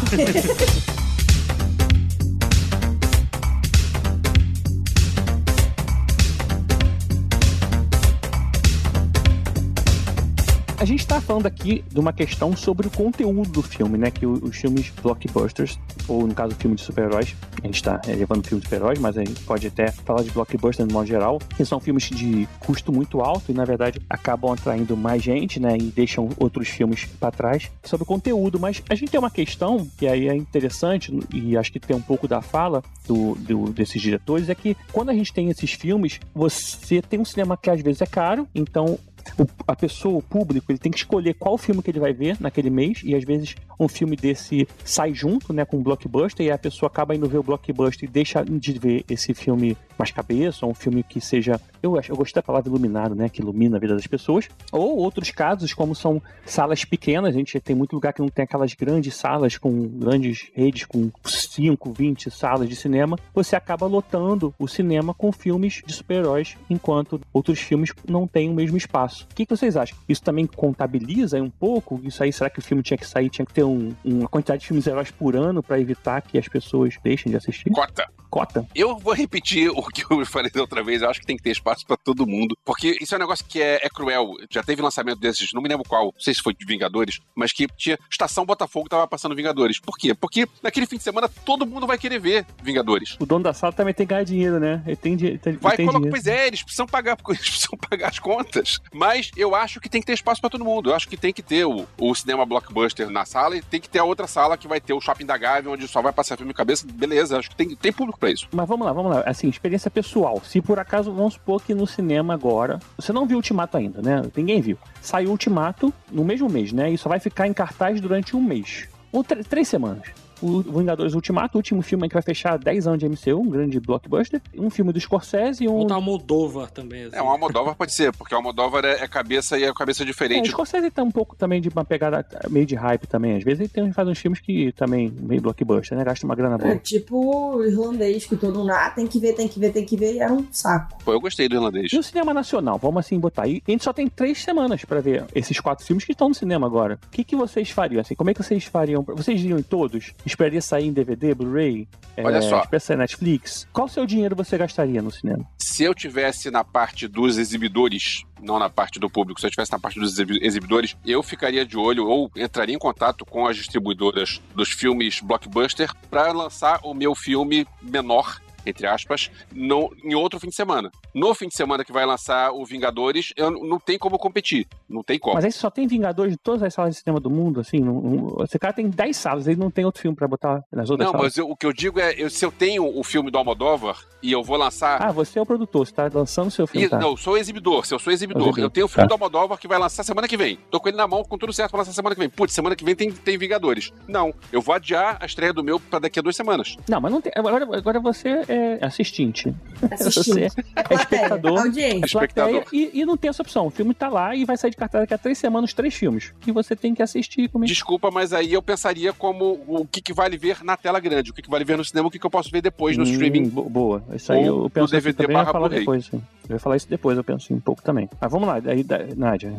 A gente tá falando aqui de uma questão sobre o conteúdo do filme, né? Que os filmes blockbusters, ou no caso, filme de super-heróis, a gente tá é, levando filme de super-heróis, mas a gente pode até falar de blockbuster no modo geral, que são filmes de custo muito alto e, na verdade, acabam atraindo mais gente, né? E deixam outros filmes pra trás sobre o conteúdo. Mas a gente tem uma questão, que aí é interessante, e acho que tem um pouco da fala do, do- desses diretores, é que quando a gente tem esses filmes, você tem um cinema que às vezes é caro, então o- a pessoa, o público, ele tem que escolher qual filme que ele vai ver naquele mês, e às vezes um filme desse sai junto, né, com um blockbuster, e a pessoa acaba indo ver o blockbuster e deixa de ver esse filme mais cabeça, ou um filme que seja, eu eu gostei da palavra iluminado, né, que ilumina a vida das pessoas, ou outros casos, como são salas pequenas, a gente tem muito lugar que não tem aquelas grandes salas com grandes redes com 5, 20 salas de cinema, você acaba lotando o cinema com filmes de super-heróis, enquanto outros filmes não têm o mesmo espaço. O que, que vocês acham? Isso também contabiliza um pouco? Isso aí, será que o filme tinha que sair, tinha que ter um- uma quantidade de filmes heróis por ano pra evitar que as pessoas deixem de assistir? Cota. Cota? Eu vou repetir o que eu falei da outra vez. Eu acho que tem que ter espaço pra todo mundo. Porque isso é um negócio que é, é cruel. Já teve lançamento desses, não me lembro qual, não sei se foi de Vingadores, mas que tinha Estação Botafogo tava passando Vingadores. Por quê? Porque naquele fim de semana todo mundo vai querer ver Vingadores. O dono da sala também tem que ganhar dinheiro, né? Ele tem, ele Vai tem colocar, dinheiro. pois é, eles precisam pagar, porque eles precisam pagar as contas. Mas eu acho que tem que ter espaço pra todo mundo. Eu acho que tem que ter o, o cinema blockbuster na sala e tem que ter a outra sala que vai ter o shopping da Gávea, onde só vai passar filme cabeça. Beleza, acho que tem, tem público pra isso. Mas vamos lá, vamos lá. Assim, experiência pessoal. Se por acaso, vamos supor que no cinema agora. Você não viu Ultimato ainda, né? Ninguém viu. Saiu Ultimato no mesmo mês, né? E só vai ficar em cartaz durante um mês. Ou tr- três semanas. O Vingadores Ultimato, o último filme que vai fechar 10 anos de MCU, um grande blockbuster. Um filme do Scorsese e um. Voltar Almodóvar também. Assim. É, o Almodóvar pode ser, porque o Almodóvar é, é cabeça e é cabeça É, o diferente. Scorsese tá um pouco também de uma pegada meio de hype também. Às vezes ele tem, faz uns filmes que também, meio blockbuster, né? Gasta uma grana É boa. tipo o irlandês, que todo mundo, ah, tem que ver, tem que ver, tem que ver, e era um saco. Pô, eu gostei do irlandês. E o cinema nacional, vamos assim botar aí. A gente só tem três semanas pra ver esses quatro filmes que estão no cinema agora. O que, que vocês fariam? Assim, como é que vocês fariam? Vocês iriam em todos? Esperaria sair em DVD, Blu-ray? Olha é, só. espera sair Netflix? Qual seu dinheiro você gastaria no cinema? Se eu tivesse na parte dos exibidores, não na parte do público, se eu tivesse na parte dos exibi- exibidores, eu ficaria de olho ou entraria em contato com as distribuidoras dos filmes blockbuster para lançar o meu filme menor. Entre aspas, no, em outro fim de semana. No fim de semana que vai lançar o Vingadores, eu não tem como competir. Não tem como. Mas aí só tem Vingadores de todas as salas de cinema do mundo, assim? Não, não- esse cara tem 10 salas, ele não tem outro filme pra botar nas outras Não, salas. mas eu- o que eu digo é, eu- se eu tenho o filme do Almodóvar e eu vou lançar Ah, você é o produtor, você tá lançando seu filme. E- tá? Não, eu sou exibidor. Se eu sou exibidor, Exibidor, eu tenho o filme tá. do Almodóvar que vai lançar semana que vem. Tô com ele na mão, com tudo certo pra lançar semana que vem. Putz, semana que vem tem, tem Vingadores. Não, eu vou adiar a estreia do meu pra daqui a duas semanas. Não, mas não tem. Agora, agora você é assistinte. Assistindo. Você É plateia, espectador. audiência. Espectador. plateia, e, e não tem essa opção. O filme tá lá e vai sair de cartaz daqui a três semanas, três filmes. Que você tem que assistir comigo. Desculpa, mas aí eu pensaria como o que, que vale ver na tela grande, o que, que vale ver no cinema, o que, que eu posso ver depois no Hum, streaming. bo- boa. Isso aí Ou eu penso no DVD assim também, eu ia barra falar depois. Eu ia falar isso depois, eu penso um pouco também. Mas vamos lá, aí, Nádia.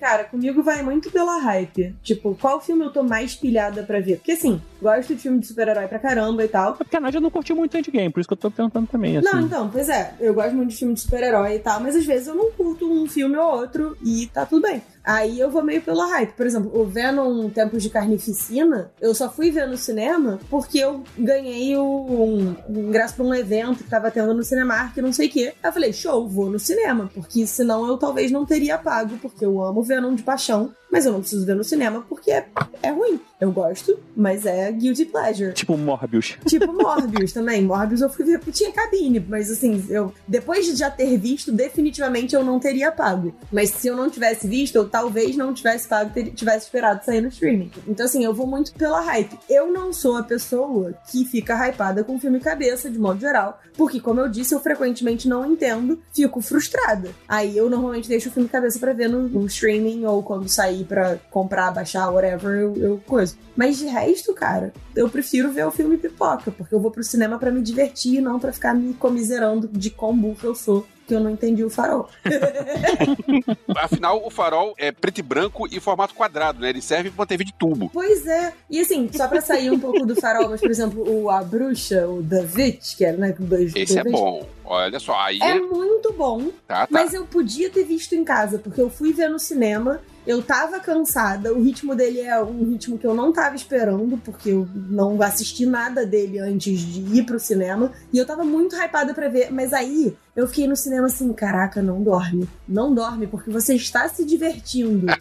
Cara, comigo vai muito pela hype. Tipo, qual filme eu tô mais pilhada pra ver? Porque assim, gosto de filme de super-herói pra caramba e tal. É porque a Nádia não curtiu muito Endgame, por isso que eu tô perguntando também, assim. Não, então, pois é, eu gosto muito de filme de super-herói e tal, mas às vezes eu não curto um filme ou outro e tá tudo bem. Aí eu vou meio pela hype. Por exemplo, o Venom Tempos de Carnificina, eu só fui ver no cinema porque eu ganhei o- um, um ingresso pra um evento que tava tendo no Cinemark, não sei o quê. Aí eu falei, show, vou no cinema, porque senão eu talvez não teria pago, porque eu amo Venom de paixão, mas eu não preciso ver no cinema porque é, é ruim. Eu gosto, mas é guilty pleasure. Tipo Morbius. Tipo Morbius também. Morbius eu fui ver porque tinha cabine, mas assim, eu depois de já ter visto, definitivamente eu não teria pago. Mas se eu não tivesse visto, eu talvez não tivesse pago, ter- tivesse esperado sair no streaming. Então assim, eu vou muito pela hype. Eu não sou a pessoa que fica hypada com filme cabeça, de modo geral, porque como eu disse, eu frequentemente não entendo, fico frustrada. Aí eu normalmente deixo o filme cabeça pra ver no, no streaming ou quando sair pra comprar, baixar, whatever, eu, eu coisa. Mas de resto, cara, eu prefiro ver o filme pipoca, porque eu vou pro cinema pra me divertir e não pra ficar me comiserando de quão burro eu sou, que eu não entendi o farol. Afinal, o farol é preto e branco e formato quadrado, né? Ele serve pra uma TV de tubo. Pois é. E assim, só pra sair um pouco do farol, mas por exemplo, o A Bruxa, o Witch, que era, né, com dois Esse é dois- bom. Olha só, aí. É muito bom, Tá, tá. mas eu podia ter visto em casa, porque eu fui ver no cinema, eu tava cansada, o ritmo dele é um ritmo que eu não tava esperando, porque eu não assisti nada dele antes de ir pro cinema, e eu tava muito hypada pra ver, mas aí eu fiquei no cinema assim, caraca, não dorme. Não dorme, porque você está se divertindo.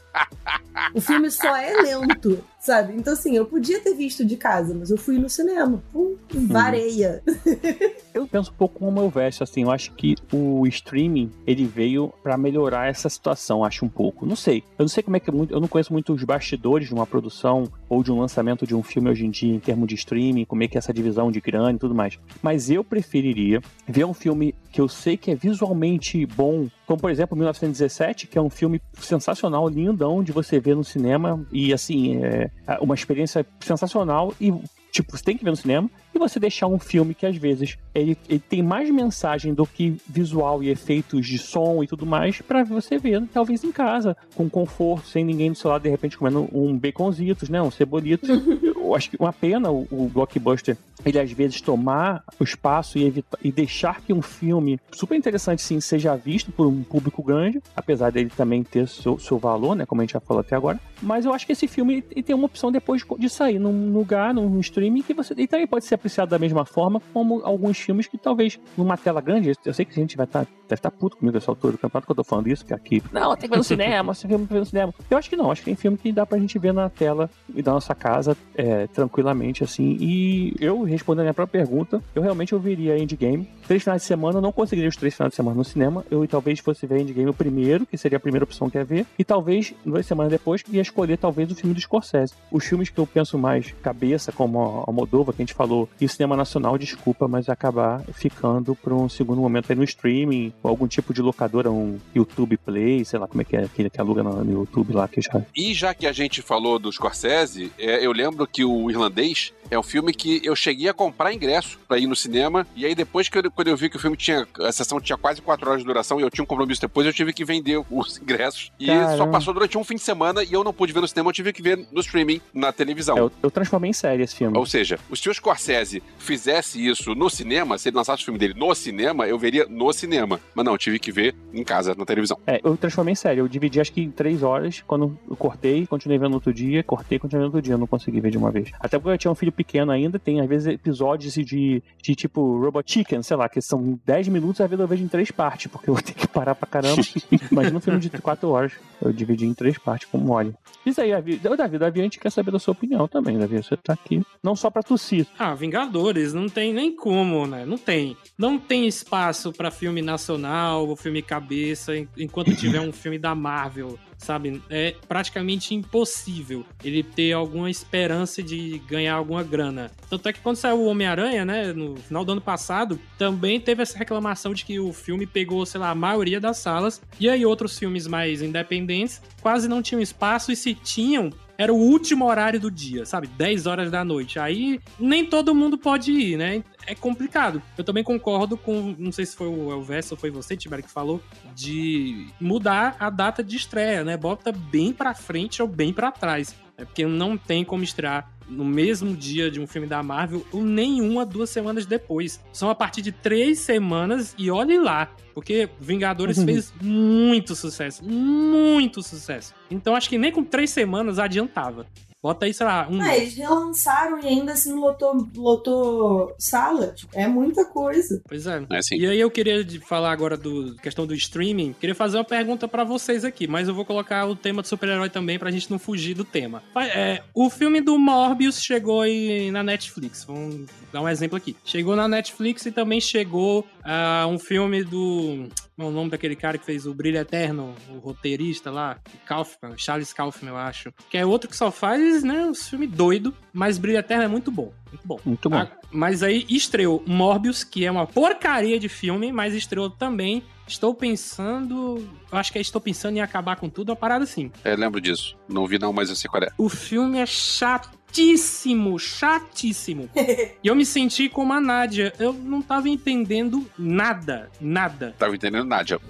O filme só é lento, sabe? Então, assim, eu podia ter visto de casa, mas eu fui no cinema. Hum, vareia. Eu penso um pouco como eu vesto, assim, eu acho que o streaming, ele veio pra melhorar essa situação, acho um pouco. Não sei, eu não sei como é que é muito, eu não conheço muito os bastidores de uma produção ou de um lançamento de um filme hoje em dia em termos de streaming, como é que é essa divisão de grana e tudo mais. Mas eu preferiria ver um filme que eu sei que é visualmente bom, como por exemplo 1917, que é um filme sensacional, lindão de você ver no cinema e assim, é uma experiência sensacional e tipo, você tem que ver no cinema. E que você deixar um filme que às vezes ele, ele tem mais mensagem do que visual e efeitos de som e tudo mais pra você ver, talvez em casa, com conforto, sem ninguém do seu lado de repente comendo um baconzitos, né, um cebolito. Eu acho que uma pena o, o blockbuster ele às vezes tomar o espaço e, evitar, e deixar que um filme super interessante sim seja visto por um público grande, apesar dele também ter seu, seu valor, né, como a gente já falou até agora. Mas eu acho que esse filme ele tem uma opção depois de sair num lugar, num streaming que você e também pode ser da mesma forma como alguns filmes que talvez numa tela grande, eu sei que a gente vai estar deve estar puto comigo nessa altura do campeonato que eu tô falando isso, que aqui, não, tem que ver no cinema, esse filme ver no cinema. Eu acho que não, acho que tem filme que dá pra gente ver na tela e da nossa casa é, tranquilamente, assim. E eu, respondendo a minha própria pergunta, eu realmente ouviria Endgame. Três finais de semana, eu não conseguiria os três finais de semana no cinema. Eu talvez fosse ver Endgame o primeiro, que seria a primeira opção que ia ver, e talvez, duas semanas depois, ia escolher talvez o filme do Scorsese. Os filmes que eu penso mais cabeça, como a Moldova, que a gente falou, e o cinema nacional, desculpa, mas acabar ficando para um segundo momento aí no streaming, ou algum tipo de locadora, um YouTube Play, sei lá como é que é aquele que aluga no, YouTube lá, que já. E já que a gente falou do Scorsese, é, eu lembro que o Irlandês é um filme que eu cheguei a comprar ingresso pra ir no cinema, e aí depois que eu, quando eu vi que o filme tinha, a sessão tinha quase 4 horas de duração e eu tinha um compromisso depois, eu tive que vender os ingressos. E Caramba. só passou durante um fim de semana e eu não pude ver no cinema, eu tive que ver no streaming, na televisão. Eu, eu transformei em série esse filme. Ou seja, se o Scorsese fizesse isso no cinema, se ele lançasse o filme dele no cinema, eu veria no cinema. Mas não, eu tive que ver em casa, na televisão. É, eu transformei em série. Eu dividi acho que em três horas. Quando eu cortei, continuei vendo outro dia, cortei, continuei vendo outro dia. Eu não consegui ver de uma vez. Até porque eu tinha um filho pequeno ainda, tem às vezes episódios de, de tipo Robot Chicken, sei lá, que são 10 minutos, às vezes eu vejo em três partes, porque eu vou ter que parar pra caramba. Imagina um filme de 4 horas. Eu dividi em três partes, como mole. Isso aí, Davi. Davi, Davi, a gente quer saber da sua opinião também, Davi. Você tá aqui não só pra tossir. Ah, Vingadores, não tem nem como, né? Não tem. Não tem espaço pra filme nacional ou filme cabeça en- enquanto tiver um filme da Marvel, sabe? É praticamente impossível ele ter alguma esperança de ganhar alguma grana. Tanto é que quando saiu o Homem-Aranha, né, no final do ano passado, também teve essa reclamação de que o filme pegou, sei lá, a maioria das salas, e aí outros filmes mais independentes quase não tinham espaço, e se tinham, era o último horário do dia, sabe? 10 horas da noite. Aí nem todo mundo pode ir, né? É complicado. Eu também concordo com, não sei se foi o Elvésio ou foi você, Tibério, que falou, de mudar a data de estreia, né? Bota bem pra frente ou bem pra trás. É porque não tem como estrear no mesmo dia de um filme da Marvel ou nenhuma duas semanas depois. São a partir de três semanas e olhe lá. Porque Vingadores fez muito sucesso. Muito sucesso. Então acho que nem com três semanas adiantava. Bota aí, sei lá, um. Ah, eles relançaram e ainda assim lotou, lotou sala. Tipo, é muita coisa. Pois é. É assim. E aí eu queria de- falar agora do questão do streaming. Queria fazer uma pergunta pra vocês aqui, mas eu vou colocar o tema de super-herói também pra gente não fugir do tema. É, o filme do Morbius chegou aí na Netflix. Vamos dar um exemplo aqui. Chegou na Netflix e também chegou ah, um filme do é o nome daquele cara que fez o Brilho Eterno, o roteirista lá, Kaufman, Charles Kaufman, eu acho. Que é outro que só faz, né, um filme doido, mas Brilho Eterno é muito bom, muito bom. Muito bom. Ah, mas aí estreou Morbius, que é uma porcaria de filme, mas estreou também. Estou pensando. Eu acho que é Estou pensando em acabar com tudo, uma parada assim. É, lembro disso. Não vi não, mas eu sei qual é. O filme é chatíssimo, chatíssimo. e eu me senti como a Nádia. Eu não tava entendendo nada, nada. Tava entendendo, Nádia.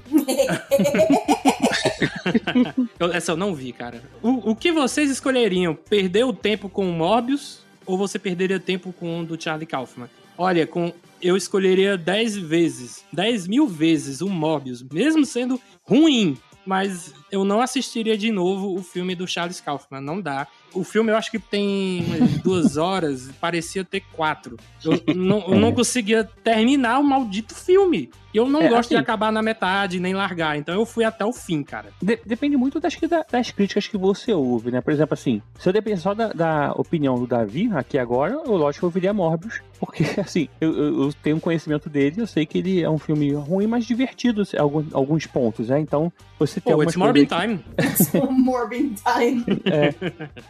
Eu- essa eu não vi, cara. O, o que vocês escolheriam? Perder o tempo com o Morbius ou você perderia tempo com o do Charlie Kaufman? Olha, com eu escolheria 10 vezes, 10 mil vezes o Morbius, mesmo sendo ruim. Mas eu não assistiria de novo o filme do Charles Kaufman, não dá. O filme eu acho que tem duas horas, parecia ter quatro. Eu não, eu não conseguia terminar o maldito filme. E eu não É, gosto de assim- acabar na metade, nem largar. Então eu fui até o fim, cara. De- depende muito das, da- das críticas que você ouve, né? Por exemplo, assim, se eu depender só da, da opinião do Davi aqui agora, eu lógico que eu ouviria Morbius. Porque, assim, eu, eu- tenho um conhecimento dele, eu sei que ele é um filme ruim, mas divertido em alguns, alguns pontos, né? Então, você tem algumas it's Morbin Time. Morbin Time.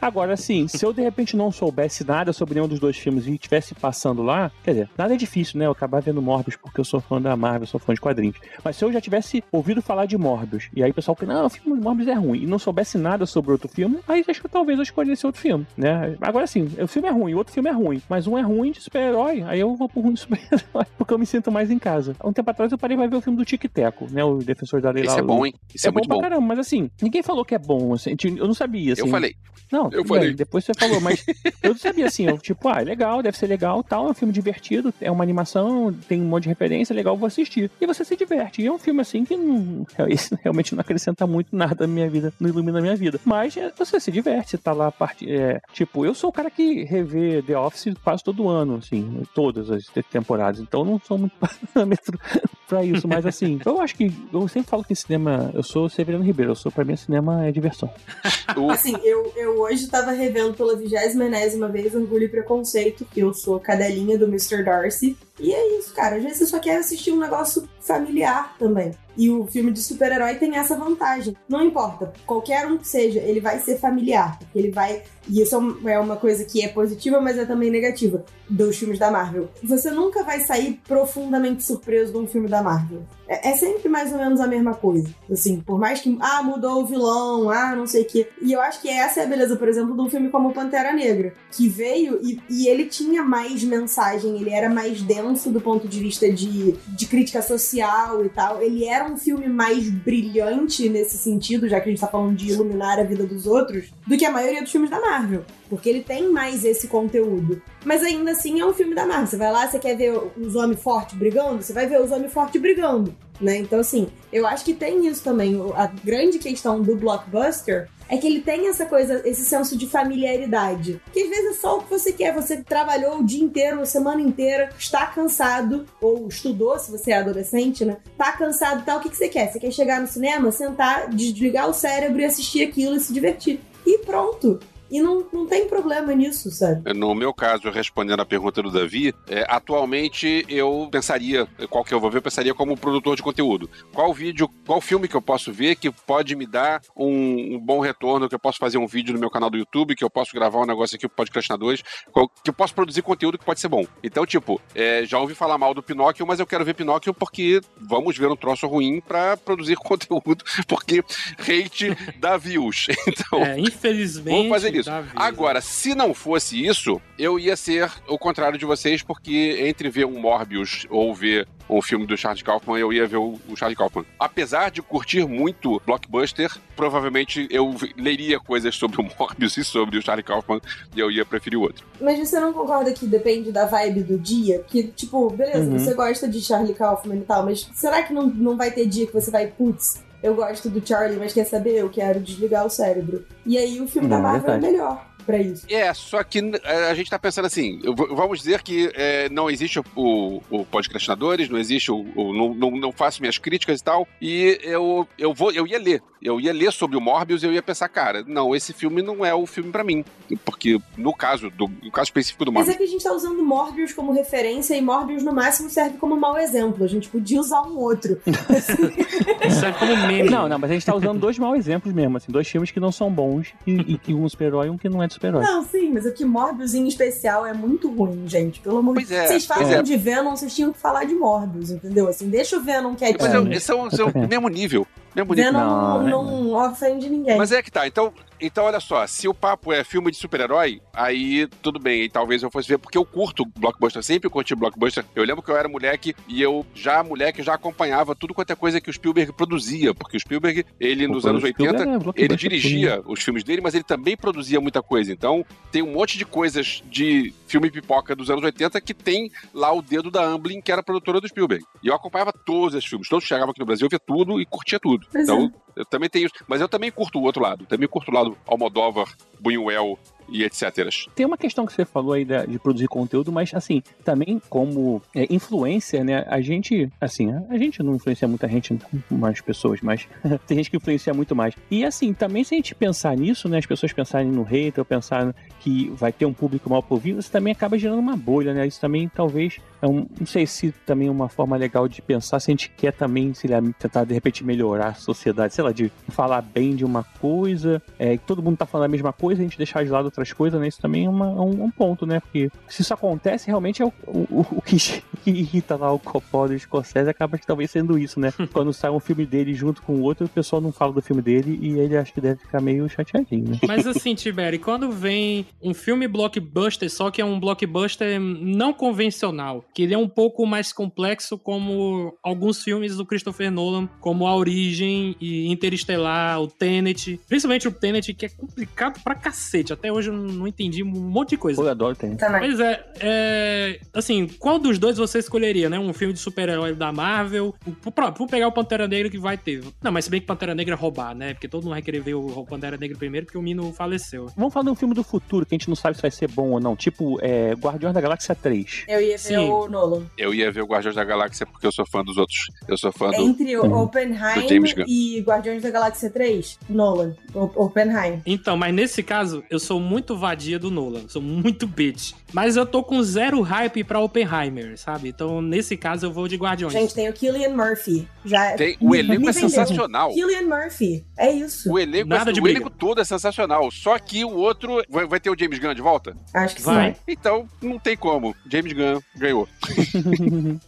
Agora, assim, se eu de repente não soubesse nada sobre nenhum dos dois filmes e estivesse passando lá, quer dizer, nada é difícil, né? Eu acabar vendo Morbius porque eu sou fã da Marvel, sou fã de quadrinhos. Mas se eu já tivesse ouvido falar de Morbius, e aí o pessoal que não, o filme de Morbius é ruim, e não soubesse nada sobre outro filme, aí acho que talvez eu escolhesse outro filme, né? Agora, assim, o filme é ruim, o outro filme é ruim, mas um é ruim de super-herói super-herói, aí eu vou pro ruim de super-herói, porque eu me sinto mais em casa. Há um tempo atrás eu parei pra ver o filme do Tic Teco, né? O Defensor da Lei Esse lá, é bom, hein? Esse é, muito pra bom. caramba, mas assim, ninguém falou que é bom, assim, eu não sabia, assim. Eu falei. Não, Eu falei. bem, depois você falou, mas eu não sabia assim, eu, tipo, ah, é legal, deve ser legal, tal, é um filme divertido, é uma animação, tem um monte de referência, legal, vou assistir. E você se diverte. E é um filme assim que não, realmente não acrescenta muito nada na minha vida, não ilumina a minha vida. Mas é, você se diverte, você tá lá, parte, é, tipo, eu sou o cara que revê The Office quase todo ano, assim, todas as te- temporadas, então não sou muito parâmetro pra isso, mas assim, eu acho que, eu sempre falo que cinema, eu sou Severino Ribeiro, eu sou, pra mim, cinema é diversão. Assim, eu, eu hoje tava revendo pela vigésima enésima vez Orgulho e Preconceito, que eu sou cadelinha do Mr. Darcy. E é isso, cara. Às vezes você só quer assistir um negócio familiar também. E o filme de super-herói tem essa vantagem. Não importa, qualquer um que seja, ele vai ser familiar. Porque ele vai. E isso é é uma coisa que é positiva, mas é também negativa dos filmes da Marvel. Você nunca vai sair profundamente surpreso de um filme da Marvel. É, é sempre mais ou menos a mesma coisa. Assim, por mais que. Ah, mudou o vilão, ah, não sei o quê. E eu acho que essa é a beleza, por exemplo, de um filme como Pantera Negra. Que veio e, e ele tinha mais mensagem, ele era mais denso do ponto de vista de, de crítica social e tal. Ele era um filme mais brilhante nesse sentido, já que a gente tá falando de iluminar a vida dos outros, do que a maioria dos filmes da Marvel. Porque ele tem mais esse conteúdo. Mas ainda assim é um filme da Marvel. Você vai lá, você quer ver os homens fortes brigando? Você vai ver os homens fortes brigando. Né? Então, assim, eu acho que tem isso também. A grande questão do blockbuster é que ele tem essa coisa, esse senso de familiaridade. Que às vezes é só o que você quer. Você trabalhou o dia inteiro, a semana inteira, está cansado, ou estudou, se você é adolescente, né? Tá cansado e tal. O que, que você quer? Você quer chegar no cinema, sentar, desligar o cérebro e assistir aquilo e se divertir. E pronto. E não, não tem problema nisso, sabe? No meu caso, respondendo a pergunta do Davi, é, atualmente eu pensaria, qual que eu vou ver, eu pensaria como produtor de conteúdo. Qual vídeo, qual filme que eu posso ver que pode me dar um, um bom retorno, que eu posso fazer um vídeo no meu canal do YouTube, que eu posso gravar um negócio aqui pro Podcastinador 2, qual- que eu posso produzir conteúdo que pode ser bom. Então, tipo, é, já ouvi falar mal do Pinóquio, mas eu quero ver Pinóquio porque vamos ver um troço ruim pra produzir conteúdo, porque hate dá views. Então, É, infelizmente. Vamos fazer isso. views. Agora, se não fosse isso, eu ia ser o contrário de vocês, porque entre ver um Morbius ou ver um filme do Charles Kaufman, eu ia ver o, o Charles Kaufman. Apesar de curtir muito blockbuster, provavelmente eu leria coisas sobre o Morbius e sobre o Charlie Kaufman e eu ia preferir o outro. Mas você não concorda que depende da vibe do dia? Que, tipo, beleza, Uhum. você gosta de Charlie Kaufman e tal, mas será que não, não vai ter dia que você vai, putz, eu gosto do Charlie, mas quer saber? Eu quero desligar o cérebro. E aí o filme Não, da é Marvel é verdade. melhor pra isso. É, só que a gente tá pensando assim, vamos dizer que é, não existe o, o, o podcastinadores, não existe o, o- não, não, não faço minhas críticas e tal, e eu, eu vou, eu ia ler, eu ia ler sobre o Morbius e eu ia pensar, cara, não, esse filme não é o filme pra mim, porque no caso, do, no caso específico do Mas Morbius, é que a gente tá usando Morbius como referência e Morbius no máximo serve como mau exemplo. A gente podia usar um outro. Serve como meme. Não, não, mas a gente tá usando dois maus exemplos mesmo, assim, dois filmes que não são bons e, e que um super-herói e um que não é de super-herói. Não, sim, mas aqui Morbius em especial é muito ruim, gente. Pelo amor de Pois é, Vocês falam é. de Venom, vocês tinham que falar de Morbius, entendeu? Assim, deixa o Venom quietinho. mas É, são, são é. mesmo nível, mesmo nível. Venom Não, não, é- não ofende ninguém. Mas é que tá, então, então olha só, se o papo é filme de super-herói, aí tudo bem, aí talvez eu fosse ver, porque eu curto blockbuster, sempre curti blockbuster. Eu lembro que eu era moleque e eu já, moleque, já acompanhava tudo quanto é coisa que o Spielberg produzia, porque o Spielberg, ele nos anos Spielberg 80, é ele dirigia os filmes dele, mas ele também produzia muita coisa. Então, tem um monte de coisas de filme pipoca dos anos 80 que tem lá o dedo da Amblin, que era a produtora do Spielberg. E eu acompanhava todos esses filmes. Todos chegavam aqui no Brasil, eu via tudo e curtia tudo. Pois então, eu também tenho. Mas eu também curto o outro lado. Também curto o lado Almodóvar, Buñuel e etc. Tem uma questão que você falou aí de produzir conteúdo, mas assim, também como é, influência, né? A gente, assim, a gente não influencia muita gente, mais pessoas, mas tem gente que influencia muito mais. E assim, também se a gente pensar nisso, né? As pessoas pensarem no hater, pensar que vai ter um público mal ouvido, isso também acaba gerando uma bolha, né? Isso também talvez é um, não sei se também é uma forma legal de pensar se a gente quer também, sei lá, tentar de repente melhorar a sociedade, sei lá, de falar bem de uma coisa, é, todo mundo tá falando a mesma coisa, a gente deixar de lado outras coisas, né? Isso também é, uma- é um, um ponto, né? Porque se isso acontece, realmente é o, o, o que irrita lá o Coppola e o Scorsese acaba talvez sendo isso, né? Quando sai um filme dele junto com o outro, o pessoal não fala do filme dele e ele acha que deve ficar meio chateadinho, né? Mas assim, Tiberi, quando vem um filme blockbuster, só que é um blockbuster não convencional, que ele é um pouco mais complexo como alguns filmes do Christopher Nolan, como A Origem e Interestelar, o Tenet, principalmente o Tenet, que é complicado pra cacete. Até hoje eu não entendi um monte de coisa. Eu adoro tem. Também. Pois é, é, assim, qual dos dois você escolheria, né? Um filme de super-herói da Marvel, vamos pegar o Pantera Negra que vai ter. Não, mas se bem que Pantera Negra é roubar, né? Porque todo mundo vai querer ver o Pantera Negra primeiro porque o Mino faleceu. Vamos falar de um filme do futuro que a gente não sabe se vai ser bom ou não, tipo é, Guardiões da Galáxia 3. Eu ia ver Sim. o Nolan. Eu ia ver o Guardiões da Galáxia porque eu sou fã dos outros. Eu sou fã do. Entre o do Oppenheim James Gunn. e Guardiões da Galáxia 3, Nolan. O- Oppenheim. Então, mas nesse caso, eu sou muito vadia do Nolan, sou muito bitch. Mas eu tô com zero hype pra Oppenheimer, sabe? Então, nesse caso, eu vou de Guardiões. Gente, tem o Killian Murphy. Já Tem- o elenco é sensacional. Killian Murphy. É isso. O elenco, Nada é, de o briga. elenco todo é sensacional. Só que o outro. Vai, vai ter o James Gunn de volta? Acho que Vai. sim. Então, não tem como. James Gunn ganhou.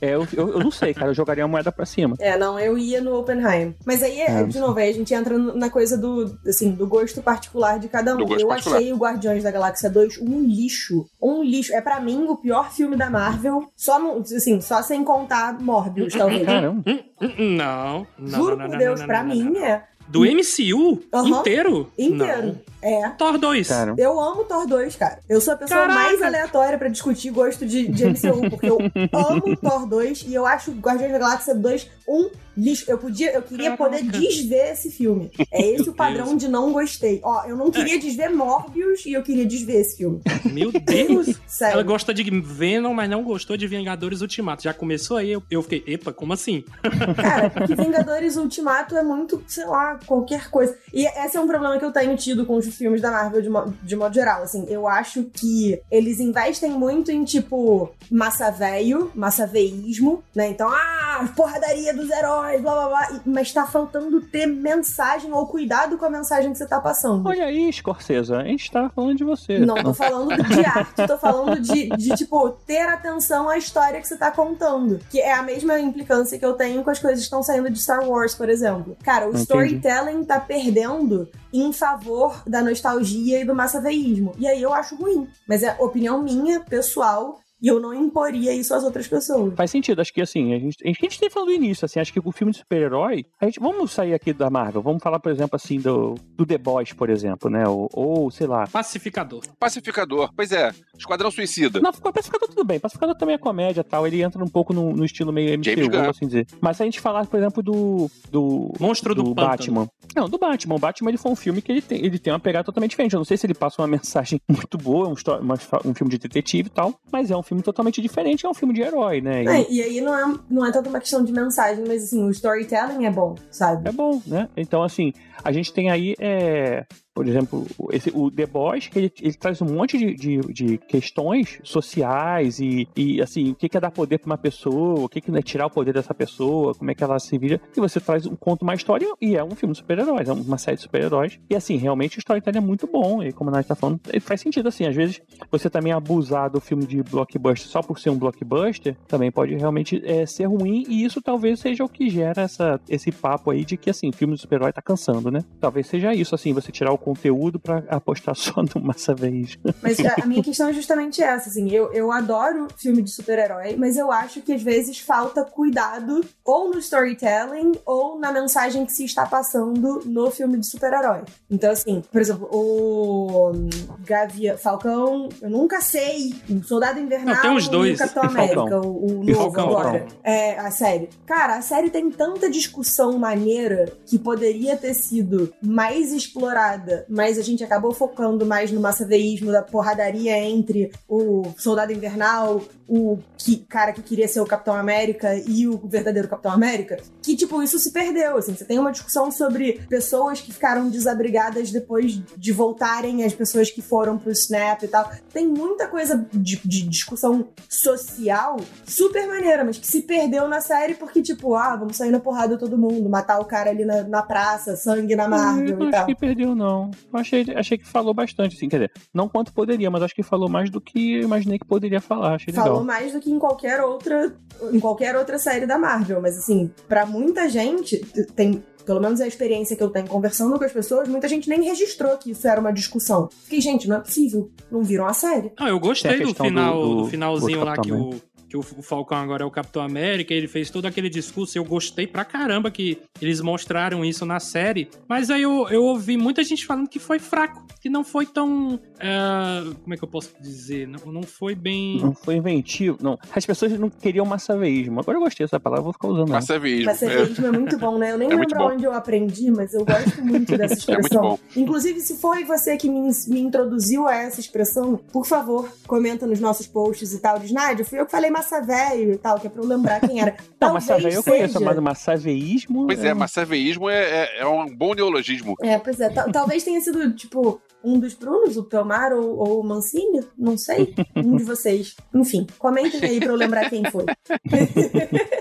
É, eu, eu, eu não sei, cara, eu jogaria a moeda pra cima. É, não, eu ia no Oppenheim. Mas aí, É. de novo, aí a gente entra na coisa do, assim, do gosto particular de cada um. Eu particular. achei o Guardiões da Galáxia 2 um lixo. Um lixo. É pra mim o pior filme da Marvel. Só, no- assim, só sem contar Morbius, talvez. Caramba. Hum, hum, hum, Não, não, Juro não, por não, Deus, não, pra não, mim é Do MCU Aham. inteiro? inteiro. É. Thor 2. Cara, Eu amo Thor 2, cara. Eu sou a pessoa Caraca! mais aleatória pra discutir gosto de, de MCU, porque eu amo Thor 2 e eu acho Guardiões da Galáxia 2 um lixo. Eu podia, eu queria Caraca. poder desver esse filme. É esse o padrão Deus. de não gostei. Ó, eu não queria desver Morbius e eu queria desver esse filme. Meu Deus. Ela Sério. gosta de Venom, mas não gostou de Vingadores Ultimato. Já começou aí, eu, eu fiquei, epa, como assim? Cara, porque Vingadores Ultimato é muito, sei lá, qualquer coisa. E esse é um problema que eu tenho tido com os filmes da Marvel de, mo- de modo geral. Assim, eu acho que eles investem muito em, tipo, massa velho, massa veísmo, né? Então, ah, porradaria dos heróis, blá blá blá. Mas tá faltando ter mensagem ou cuidado com a mensagem que você tá passando. olha aí, Scorsese, a gente tava falando de você. Não tô falando de arte, tô falando de, de, tipo, ter atenção à história que você tá contando. Que é a mesma implicância que eu tenho com as coisas que estão saindo de Star Wars, por exemplo. Cara, o Entendi. storytelling tá perdendo em favor da nostalgia e do massaveísmo. E aí eu acho ruim. Mas é opinião minha, pessoal, e eu não imporia isso às outras pessoas. Faz sentido, acho que assim, a gente, a gente tem falado no início, assim, acho que o filme de super-herói, a gente, vamos sair aqui da Marvel, vamos falar, por exemplo, assim, do, do The Boys, por exemplo, né, ou, ou, sei lá, Pacificador. Pacificador. Pois é. Esquadrão Suicida. não, Pacificador tudo bem, Pacificador também é comédia e tal, ele entra um pouco no, no estilo meio MCU, vamos assim dizer. Mas se a gente falar, por exemplo, do, do, Monstro do, do. Batman. Não, do Batman. O Batman ele foi um filme que ele tem, ele tem uma pegada totalmente diferente. Eu não sei se ele passa uma mensagem muito boa, um, uma- um filme de detetive e tal, mas é um filme totalmente diferente, é um filme de herói, né? E É, e aí não é, não é tanto uma questão de mensagem, mas assim, o storytelling é bom, sabe? é bom, né? Então, assim, a gente tem aí, é, por exemplo, esse, o The Boys, ele, ele traz um monte de, de, de questões sociais e, e, assim, o que é dar poder pra uma pessoa, o que é tirar o poder dessa pessoa, como é que ela se vira. E você traz um conto, uma história, e é um filme de super-heróis, é uma série de super-heróis. E, assim, realmente o storytelling é muito bom. E como a Nath tá falando, faz sentido, assim, às vezes você também abusar do filme de blockbuster só por ser um blockbuster, também pode realmente é, ser ruim, e isso talvez seja o que gera essa, esse papo aí de que, assim, filme de super-herói tá cansando, né? Talvez seja isso, assim, você tirar o conteúdo pra apostar só no massa vez. Mas a a minha questão é justamente essa, assim, eu, eu adoro filme de super-herói, mas eu acho que às vezes falta cuidado ou no storytelling ou na mensagem que se está passando no filme de super-herói. Então, assim, por exemplo, o hum, Gavia Falcão, eu nunca sei, o Soldado Invernal Não, tem os dois. e o Capitão E Falcão. América, o, o novo Falcão, agora. Falcão. É, a série. Cara, a série tem tanta discussão maneira que poderia ter sido mais explorada, mas a gente acabou focando mais no massaveísmo da porradaria entre o Soldado Invernal, o que, cara que queria ser o Capitão América e o verdadeiro Capitão América, que, tipo, isso se perdeu, assim. Você tem uma discussão sobre pessoas que ficaram desabrigadas depois de voltarem, as pessoas que foram pro Snap e tal. Tem muita coisa de, de discussão social super maneira, mas que se perdeu na série porque, tipo, ah, vamos sair na porrada todo mundo, matar o cara ali na, na praça, sangue na Marvel Eu não e acho tal. que perdeu, não. Não, eu achei, achei que falou bastante, assim, quer dizer, não quanto poderia, mas acho que falou mais do que eu imaginei que poderia falar, achei Falou legal. Mais do que em qualquer outra em qualquer outra série da Marvel, mas assim, pra muita gente tem pelo menos a experiência que eu tenho conversando com as pessoas, muita gente nem registrou que isso era uma discussão. Fiquei, gente, não é possível. Não viram a série. Ah, eu gostei do final, do- do, do finalzinho lá que o, que o Falcão agora é o Capitão América, ele fez todo aquele discurso, eu gostei pra caramba que eles mostraram isso na série, mas aí eu, eu ouvi muita gente falando que foi fraco, que não foi tão, é, como é que eu posso dizer, não, não foi bem... Não foi inventivo, não. As pessoas não queriam massaveísmo. Agora eu gostei dessa palavra, vou ficar usando. Massaveísmo. Mas É. é muito bom, né? Eu nem É lembro onde eu aprendi, mas eu gosto muito dessa É muito expressão. bom. Inclusive, se foi você que me, me introduziu a essa expressão, por favor, comenta nos nossos posts e tal. Diz, Nádia, fui eu que falei massa velho e tal, que é pra eu lembrar quem era. Não, Talvez massaveio eu conheço, mas massaveísmo... Pois é, massaveísmo é, é, é um bom neologismo. É, pois é. Ta- Talvez tenha sido, tipo, um dos Brunos, o Pelmar ou, ou o Mancini, não sei. Um de vocês. Enfim, comentem aí pra eu lembrar quem foi.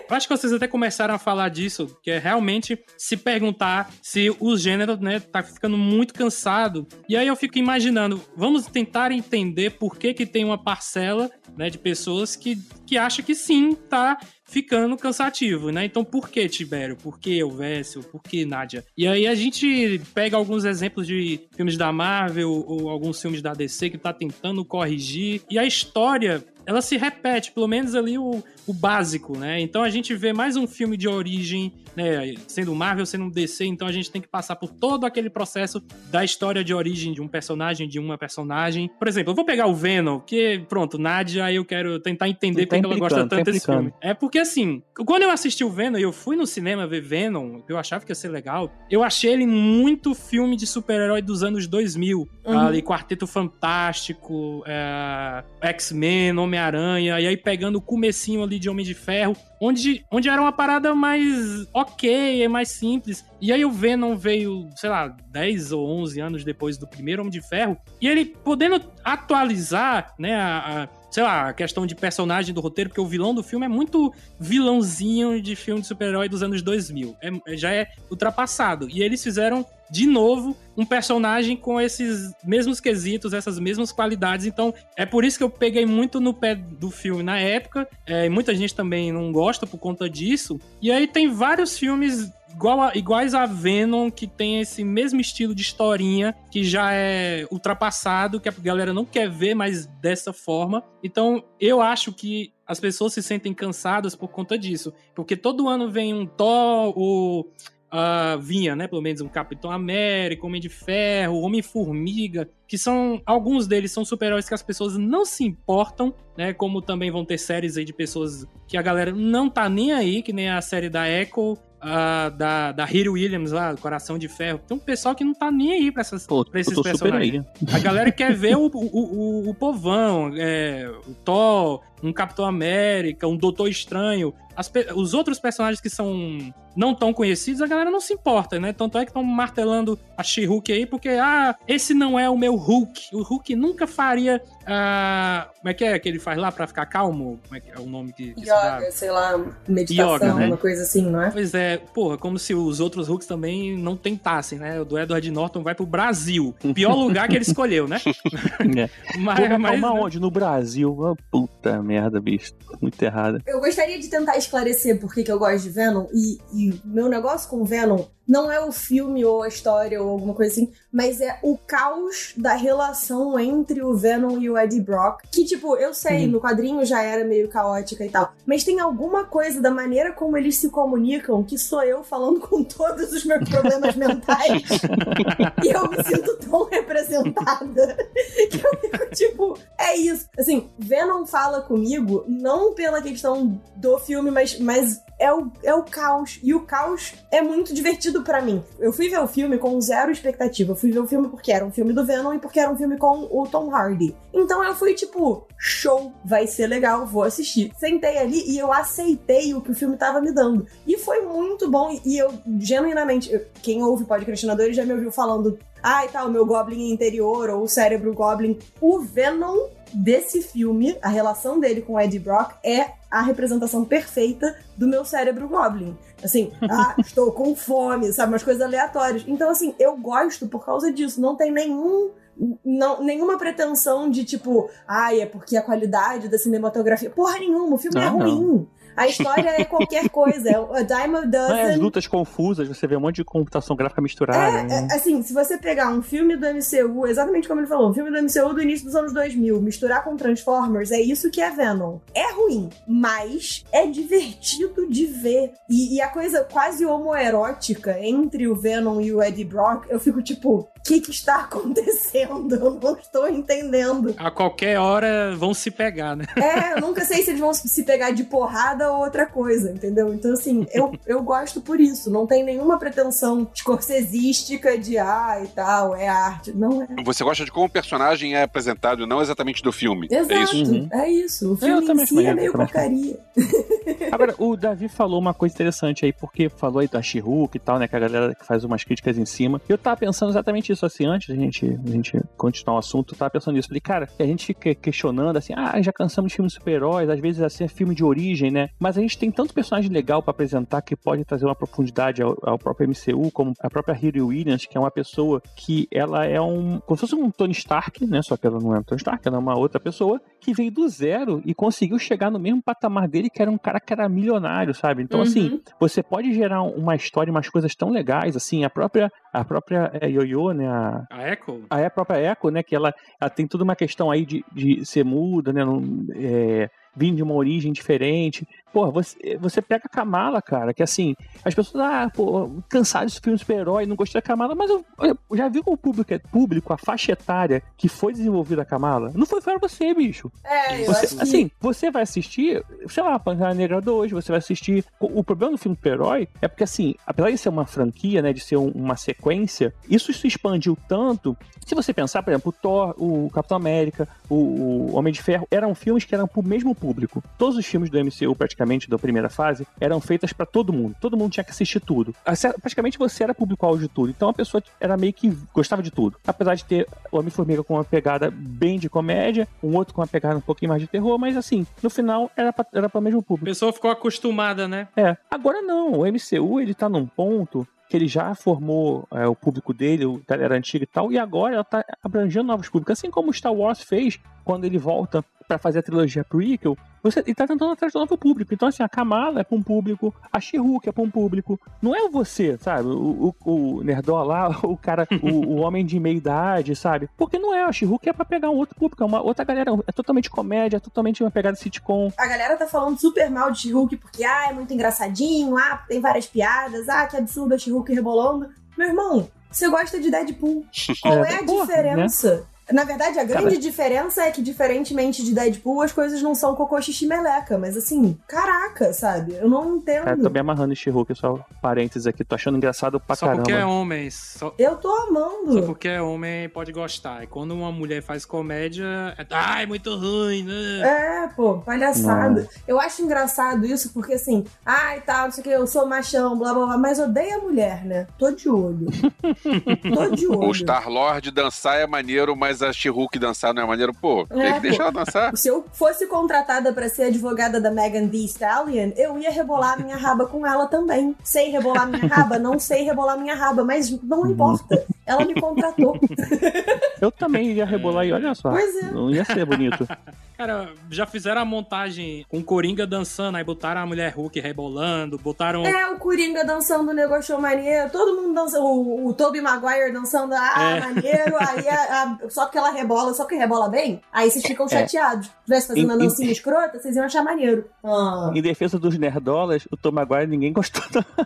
Eu acho que vocês até começaram a falar disso, que é realmente se perguntar se o gênero, né, tá ficando muito cansado. E aí eu fico imaginando, vamos tentar entender por que que tem uma parcela, né, de pessoas que, que acha que sim, tá ficando cansativo, né? Então por que Tibério? Por que Elvésio? Por que Nádia? E aí a gente pega alguns exemplos de filmes da Marvel ou alguns filmes da DC que tá tentando corrigir. E a história, ela se repete, pelo menos ali o, o básico, né? Então a gente vê mais um filme de origem, né? Sendo Marvel, sendo um DC, então a gente tem que passar por todo aquele processo da história de origem de um personagem, de uma personagem. Por exemplo, eu vou pegar o Venom, que, pronto, Nádia, eu quero tentar entender Tá porque ela gosta tá tanto desse filme. É porque assim, quando eu assisti o Venom e eu fui no cinema ver Venom, eu achava que ia ser legal, eu achei ele muito filme de super-herói dos anos 2000. Uhum. Ali, Quarteto Fantástico, é, X-Men, Homem-Aranha, e aí pegando o comecinho ali de Homem de Ferro, onde, onde era uma parada mais ok, é mais simples. E aí o Venom veio, sei lá, 10 ou 11 anos depois do primeiro Homem de Ferro, e ele podendo atualizar, né, a, a- sei lá, a questão de personagem do roteiro, porque o vilão do filme é muito vilãozinho de filme de super-herói dos anos 2000. É, já é ultrapassado. E eles fizeram, de novo, um personagem com esses mesmos quesitos, essas mesmas qualidades. Então, é por isso que eu peguei muito no pé do filme na época. É, muita gente também não gosta por conta disso. E aí tem vários filmes igual a- iguais a Venom, que tem esse mesmo estilo de historinha, que já é ultrapassado, que a galera não quer ver mais dessa forma. Então, eu acho que as pessoas se sentem cansadas por conta disso. Porque todo ano vem um Thor, o. ah, vinha, né? Pelo menos um Capitão América, Homem de Ferro, Homem-Formiga, que são. Alguns deles são super-heróis que as pessoas não se importam, né? Como também vão ter séries aí de pessoas que a galera não tá nem aí, que nem a série da Echo, ah, da, da Hiro Williams lá, Coração de Ferro. Tem um pessoal que não tá nem aí pra, essas, Pô, pra esses personagens. A galera quer ver o, o, o, o povão, é, o Thor, um Capitão América, um Doutor Estranho. As os outros personagens que são não tão conhecidos, a galera não se importa, né? Tanto é que estão martelando a She-Hulk aí, porque, ah, esse não é o meu Hulk. O Hulk nunca faria. ah, como é que é que ele faz lá pra ficar calmo? Como é que é o nome que, que se dá? Yoga, sei lá, meditação, Yoga, né? uma coisa assim, não é? Pois é, porra, como se os outros Hulks também não tentassem, né? O do Edward Norton vai pro Brasil. Pior lugar que ele escolheu, né? É. Mas, Porra, mas, calma né? onde? No Brasil. Ah, puta merda, bicho. Muito errada. Eu gostaria de tentar esclarecer por que, que eu gosto de Venom. E, e meu negócio com Venom não é o filme ou a história ou alguma coisa assim, mas é o caos da relação entre o Venom e o Eddie Brock. Que, tipo, eu sei, Uhum. no quadrinho já era meio caótica e tal. Mas tem alguma coisa da maneira como eles se comunicam que sou eu falando com todos os meus problemas mentais. e eu me sinto tão representada que eu fico tipo, é isso. Assim, Venom fala comigo não pela questão do filme, mas, mas é, o, é o caos. E o caos é muito divertido pra mim. Eu fui ver o filme com zero expectativa. Eu fui ver o filme porque era um filme do Venom e porque era um filme com o Tom Hardy. Então eu fui tipo, show, vai ser legal, vou assistir. Sentei ali e eu aceitei o que o filme tava me dando. E foi muito bom. E eu, genuinamente, eu- quem ouve Podcastinadores já me ouviu falando ah, e tal, meu Goblin interior ou o cérebro Goblin. O Venom desse filme, a relação dele com o Eddie Brock é a representação perfeita do meu cérebro Goblin. Assim, ah, estou com fome, sabe? Umas coisas aleatórias. Então, assim, eu gosto por causa disso. Não tem nenhum. Não, nenhuma pretensão de tipo, ai, é porque a qualidade da cinematografia. Porra nenhuma, o filme é Não, não. A história é qualquer coisa. É a Dime of Não é as Dozen. lutas confusas, você vê um monte de computação gráfica misturada. né? É, assim, se você pegar um filme do MCU, exatamente como ele falou, um filme do MCU do início dos anos 2000, misturar com Transformers, é isso que é Venom. É ruim, mas é divertido de ver. E, e a coisa quase homoerótica entre o Venom e o Eddie Brock, eu fico tipo, que que está acontecendo? Eu não estou entendendo. A qualquer hora vão se pegar, né? É, eu nunca sei se eles vão se pegar de porrada ou outra coisa, entendeu? Então, assim, eu, eu gosto por isso. Não tem nenhuma pretensão scorsesística de ah e tal, é arte. Não é. Você gosta de como o personagem é apresentado, não exatamente do filme. Exato, É isso? Uhum. é isso. O Eu filme também em si é meio porcaria. Agora, o Davi falou uma coisa interessante aí, porque falou aí da she e tal, né? Que a galera que faz umas críticas em cima. Eu tava pensando exatamente isso, assim, antes da gente, da gente continuar o assunto, eu tava pensando nisso. Falei, cara, a gente fica questionando, assim, ah, já cansamos de filmes super-heróis, às vezes assim, é filme de origem, né? Mas a gente tem tanto personagem legal pra apresentar que pode trazer uma profundidade ao, ao próprio MCU, como a própria Hiri Williams, que é uma pessoa que ela é um. como se fosse um Tony Stark, né? Só que ela não é um Tony Stark, ela é uma outra pessoa que veio do zero e conseguiu chegar no mesmo patamar dele, que era um cara que era milionário, sabe? Então, Uhum. assim, você pode gerar uma história, umas coisas tão legais, assim, a própria, a própria é, Yoyo, né? A, A Echo? a a própria Echo, né? Que ela, ela tem toda uma questão aí de, de ser muda, né? Não, é, vir de uma origem diferente. Porra, você, você pega a Kamala, cara, que assim, as pessoas, ah, pô, cansadas de filme super-herói, não gostei da Kamala, mas eu, eu já vi o público, é público, a faixa etária que foi desenvolvida a Kamala? Não foi para você, bicho. É, Você- que... assim, você vai assistir, sei lá, Pantera Negra 2, você vai assistir. O, problema do filme super-herói é porque, assim, apesar de ser uma franquia, né, de ser um- uma sequência, isso se expandiu tanto. Se você pensar, por exemplo, o Thor, o Capitão América, o, o Homem de Ferro, eram filmes que eram pro mesmo público. Todos os filmes do MCU, praticamente, da primeira fase, eram feitas pra todo mundo. Todo mundo tinha que assistir tudo. Assim, Praticamente você era público-alvo de tudo. Então a pessoa era meio que gostava de tudo. Apesar de ter o Homem-Formiga com uma pegada bem de comédia, um outro com uma pegada um pouquinho mais de terror, mas assim, no final era pra, era pra mesmo A público. pessoa ficou acostumada, né? É. Agora não, o MCU ele tá num ponto que ele já formou é, o público dele, o galera antiga e tal, e agora ela tá abrangendo novos públicos, assim como o Star Wars fez quando ele volta pra fazer a trilogia prequel, você, ele tá tentando atrás do novo público. Então, assim, a Kamala é pra um público, a she é pra um público. Não é você, sabe? O, o, o Nerdola lá, o cara, o, o homem de meia idade, sabe? Porque não é, a she é pra pegar um outro público, é uma outra galera, é totalmente comédia, é totalmente uma pegada sitcom. A galera tá falando super mal de She-Hulk porque, ah, é muito engraçadinho, ah, tem várias piadas, ah, que absurdo a She-Hulk rebolando. Meu irmão, você gosta de Deadpool. Qual é a porra, diferença? Na verdade, a grande diferença é que, diferentemente de Deadpool, as coisas não são cocô xixi meleca. Mas assim, caraca, sabe? Eu não entendo. Cara, tô me amarrando em she só parênteses aqui, tô achando engraçado pra Só caramba. porque é homem. Só, Eu tô só amando. porque é homem pode gostar. E quando uma mulher faz comédia, é, ai, muito ruim, né? É, pô, palhaçada. Eu acho engraçado isso porque assim, ai, tal, não sei o que, eu sou machão, blá blá blá, mas odeio a mulher, né? Tô de olho. Tô de olho. O Star-Lord dançar é maneiro, mas a She-Hulk dançar não é maneiro. Pô, tem É, que deixar ela dançar. Se eu fosse contratada pra ser advogada da Megan Thee Stallion, eu ia rebolar minha raba com ela também. Sei rebolar minha raba? Não sei rebolar minha raba, mas não importa. Ela me contratou. Eu também ia rebolar e olha só. Pois é. Não ia ser bonito. Cara, já fizeram a montagem com o Coringa dançando, aí botaram a mulher Hulk rebolando, botaram. É, o Coringa dançando o negócio maneiro, todo mundo dançando, o, o Tobey Maguire dançando, ah, É. maneiro, aí a- a- só porque ela rebola, só porque rebola bem, aí vocês ficam chateados. Se tivesse fazendo uma Em- em- dancinha escrota, vocês iam achar maneiro. Ah, Em defesa dos nerdolas, o Tom Maguire ninguém gostou.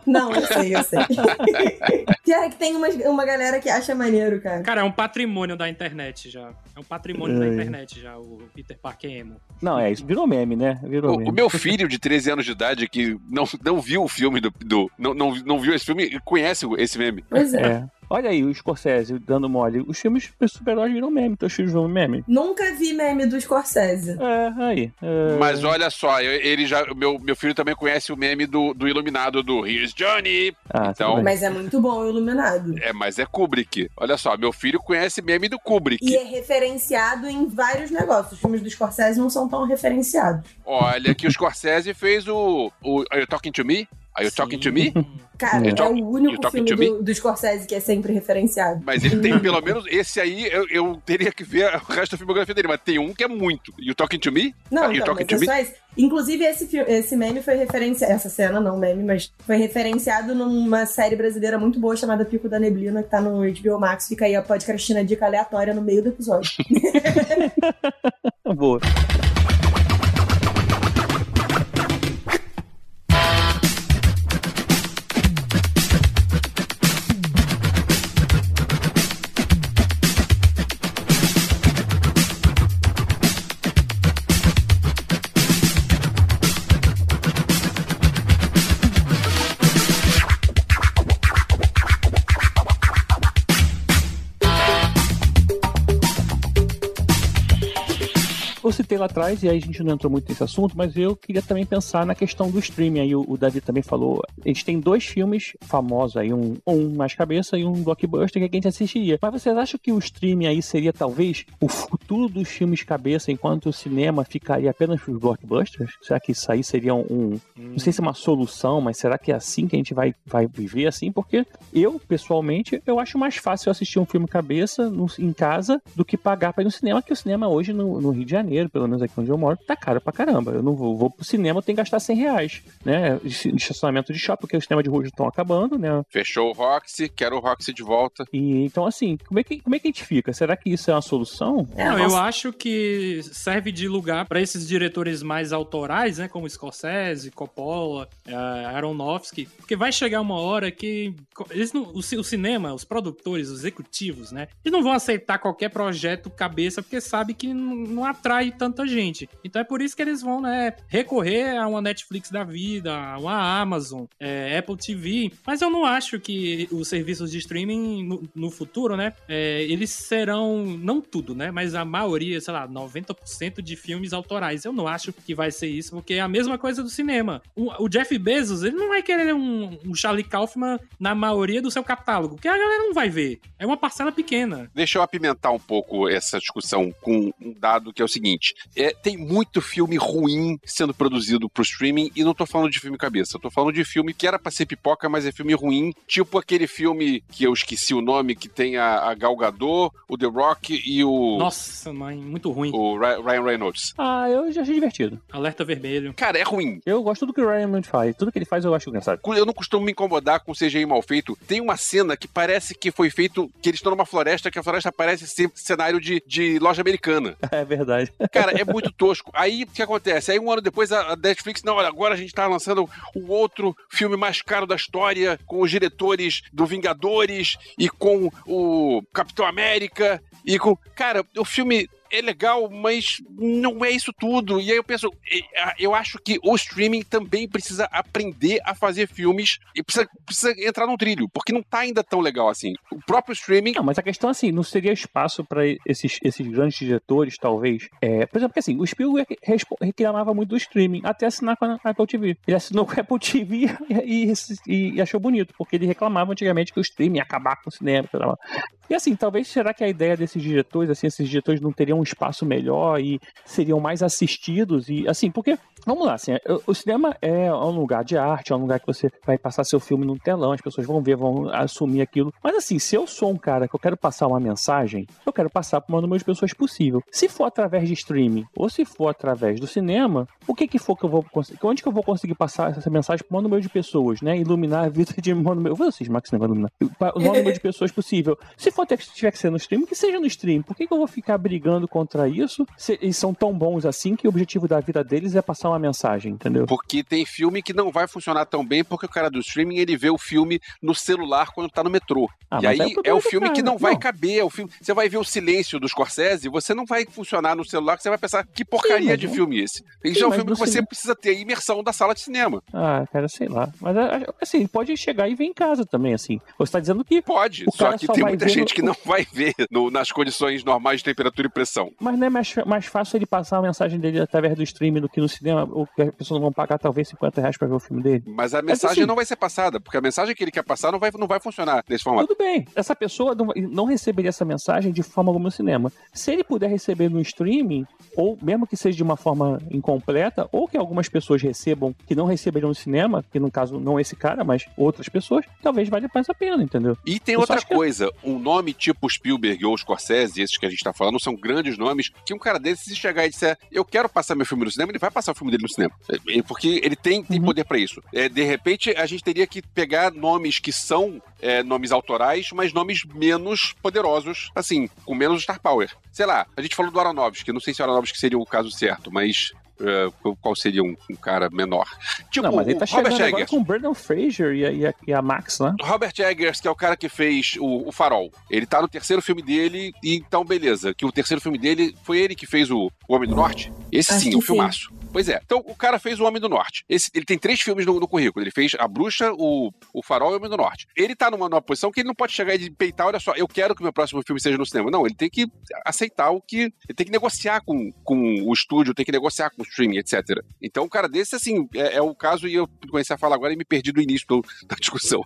não. não, eu sei, eu sei. Pior é que tem uma, uma galera que acha maneiro, cara. Cara, é um patrimônio da internet já. É um patrimônio da Ai. internet já, o Peter Parker emo. Não, é isso. Virou meme, né? Virou O, meme. o meu filho de 13 anos de idade que não, não viu o filme do. do- não, não, não viu esse filme, conhece esse meme. Pois é. É. Olha aí, o Scorsese dando mole. Os filmes de super-heróis viram meme, teus filhos vão meme. Nunca vi meme do Scorsese. É, aí. é. Mas olha só, ele já. Meu, meu filho também conhece o meme do, do Iluminado do Here's Johnny. Ah, então-. Mas é muito bom o Iluminado. É, mas é Kubrick. Olha só, meu filho conhece meme do Kubrick. E é referenciado em vários negócios. Os filmes do Scorsese não são tão referenciados. Olha que o Scorsese fez o, o Are You Talking to Me? Are You Talking to Me? Cara, é talk- o único filme do, do Scorsese que é sempre referenciado. Mas ele tem pelo menos. Esse aí eu, eu teria que ver o resto da filmografia dele, mas tem um que é muito. You Talking to Me? Não, Ah, então, talking mas to é me? só isso. Inclusive, esse, esse meme foi referenciado. Essa cena, não meme, mas foi referenciado numa série brasileira muito boa chamada Pico da Neblina, que tá no HBO Max. Fica aí a podcastina dica aleatória no meio do episódio. Boa. Lá atrás, e aí a gente não entrou muito nesse assunto, mas eu queria também pensar na questão do streaming. Aí o, o Davi também falou. A gente tem dois filmes famosos aí, um, um mais cabeça e um blockbuster que a gente assistiria. Mas vocês acham que o streaming aí seria talvez o futuro dos filmes cabeça, enquanto o cinema ficaria apenas para os blockbusters? Será que isso aí seria um. Não sei se é uma solução, mas será que é assim que a gente vai, vai viver assim? Porque eu, pessoalmente, eu acho mais fácil assistir um filme cabeça no- em casa do que pagar para ir no cinema, que o cinema hoje no, no Rio de Janeiro, pelo menos aqui onde eu moro, tá caro pra caramba. Eu não vou, vou pro cinema, eu tenho que gastar 100 reais, né? De de estacionamento de shopping, porque os cinemas de rua já estão acabando, né? Fechou o Roxy, quero o Roxy de volta. E então, assim, como é que, como é que a gente fica? Será que isso é uma solução? É, Não, eu acho que serve de lugar para esses diretores mais autorais, né, como Scorsese, Coppola, eh, Aronofsky, porque vai chegar uma hora que eles não, o, o cinema, os produtores, os executivos, né, eles não vão aceitar qualquer projeto cabeça porque sabe que não, não atrai tanta gente. Então é por isso que eles vão, né, recorrer a uma Netflix da vida, a uma Amazon, eh, Apple TV. Mas eu não acho que os serviços de streaming no, no futuro, né, eh, eles serão não tudo, né, mas a maioria, sei lá, 90% de filmes autorais. Eu não acho que vai ser isso, porque é a mesma coisa do cinema. O, o Jeff Bezos, ele não vai querer um, um Charlie Kaufman na maioria do seu catálogo, porque a galera não vai ver. É uma parcela pequena. Deixa eu apimentar um pouco essa discussão com um dado que é o seguinte: é, tem muito filme ruim sendo produzido pro streaming, e não tô falando de filme cabeça, eu tô falando de filme que era pra ser pipoca, mas é filme ruim, tipo aquele filme que eu esqueci o nome, que tem a, a Gal Gadot, o The Rock e o, Nossa, mãe, muito ruim. o Ry- Ryan Reynolds. Ah, eu já achei divertido. Alerta vermelho. Cara, é ruim. Eu gosto do que o Ryan Reynolds faz. Tudo que ele faz eu acho engraçado. Eu não costumo me incomodar com CGI mal feito. Tem uma cena que parece que foi feito, que eles estão numa floresta, que a floresta parece ser cenário de, de loja americana. É verdade. Cara, é muito tosco. Aí o que acontece? Aí um ano depois a a Netflix, não, olha, agora a gente tá lançando o outro filme mais caro da história, com os diretores do Vingadores e com o Capitão América e com. Cara, o filme. É legal, mas não é isso tudo. E aí eu penso, eu acho que o streaming também precisa aprender a fazer filmes e precisa, precisa entrar num trilho, porque não tá ainda tão legal assim. O próprio streaming Não, mas a questão assim, não seria espaço para esses, esses grandes diretores, talvez. É, por exemplo, porque assim, o Spielberg reclamava muito do streaming, até assinar com a Apple TV. Ele assinou com a Apple TV e, e- e achou bonito, porque ele reclamava antigamente que o streaming ia acabar com o cinema. E assim, talvez será que a ideia desses diretores, assim, esses diretores não teriam um espaço melhor e seriam mais assistidos e assim, porque Vamos lá, assim, o- o cinema é um lugar de arte, é um lugar que você vai passar seu filme num telão, as pessoas vão ver, vão assumir aquilo. Mas assim, se eu sou um cara que eu quero passar uma mensagem, eu quero passar para o maior número de pessoas possível. Se for através de streaming ou se for através do cinema, o que que for que eu vou conseguir, onde que eu vou conseguir passar essa mensagem para o maior número de pessoas, né? Iluminar a vida de maior número, vou cismar esse negócio iluminar, o maior número de pessoas possível. Se for ter, tiver que ser no streaming, que seja no streaming. Por que que eu vou ficar brigando contra isso? Se eles são tão bons assim que o objetivo da vida deles é passar uma mensagem, entendeu? Porque tem filme que não vai funcionar tão bem porque o cara do streaming ele vê o filme no celular quando tá no metrô. Ah, e aí é o é o filme que cara. não vai Não. caber. É o filme... Você vai ver o silêncio do Scorsese, você não vai funcionar no celular, você vai pensar que porcaria mas de não- filme é esse. Isso Sim, é um filme que você cinema- precisa ter a imersão da sala de cinema. Ah, cara, sei lá. Mas é, assim, pode chegar e ver em casa também, assim. Você tá dizendo que. Pode, só cara que só tem muita gente no- que não vai ver no- nas condições normais de temperatura e pressão. Mas não é mais, mais fácil ele passar a mensagem dele através do streaming do que no cinema, ou que as pessoas não vão pagar talvez 50 reais pra ver o filme dele? Mas a mensagem assim- não vai ser passada, porque a mensagem que ele quer passar não vai, não vai funcionar nesse formato. Tudo bem. Essa pessoa não, não receberia essa mensagem de forma alguma no cinema. Se ele puder receber no streaming, ou mesmo que seja de uma forma incompleta, ou que algumas pessoas recebam que não receberiam no cinema, que no caso não esse cara, mas outras pessoas, talvez valha mais a pena, entendeu? E tem Eu outra acho que- coisa, um nome tipo Spielberg ou Scorsese, esses que a gente tá falando, são grandes nomes, que um cara desse, se chegar e disser, eu quero passar meu filme no cinema, ele vai passar o filme dele no cinema. É, é, Porque ele tem, tem Uhum. poder pra isso. É, de repente, a gente teria que pegar nomes que são é, nomes autorais, mas nomes menos poderosos, assim, com menos star power. Sei lá, a gente falou do Aronofsky, não sei se o Aronofsky seria o caso certo, mas é, qual seria um, um cara menor? Tipo, não, mas ele tá o Robert chegando agora Eggers. com o Brandon Fraser e a, e a- e a Max, né? Robert Eggers, que é o cara que fez o, o Farol, ele tá no terceiro filme dele, e então beleza, que o terceiro filme dele foi ele que fez o, o Homem do Norte. Esse Acho sim, o sim. filmaço. Pois é. Então o cara fez o Homem do Norte. Esse, ele tem três filmes no, no currículo. Ele fez A Bruxa, o, o Farol e o Homem do Norte. Ele tá numa, numa posição que ele não pode chegar e peitar, olha só, eu quero que o meu próximo filme seja no cinema. Não, ele tem que aceitar o que. Ele tem que negociar com, com o estúdio, tem que negociar com o streaming, etc. Então, um cara desse, assim, é, é o caso, e eu comecei a falar agora e me perdi do início do- da discussão.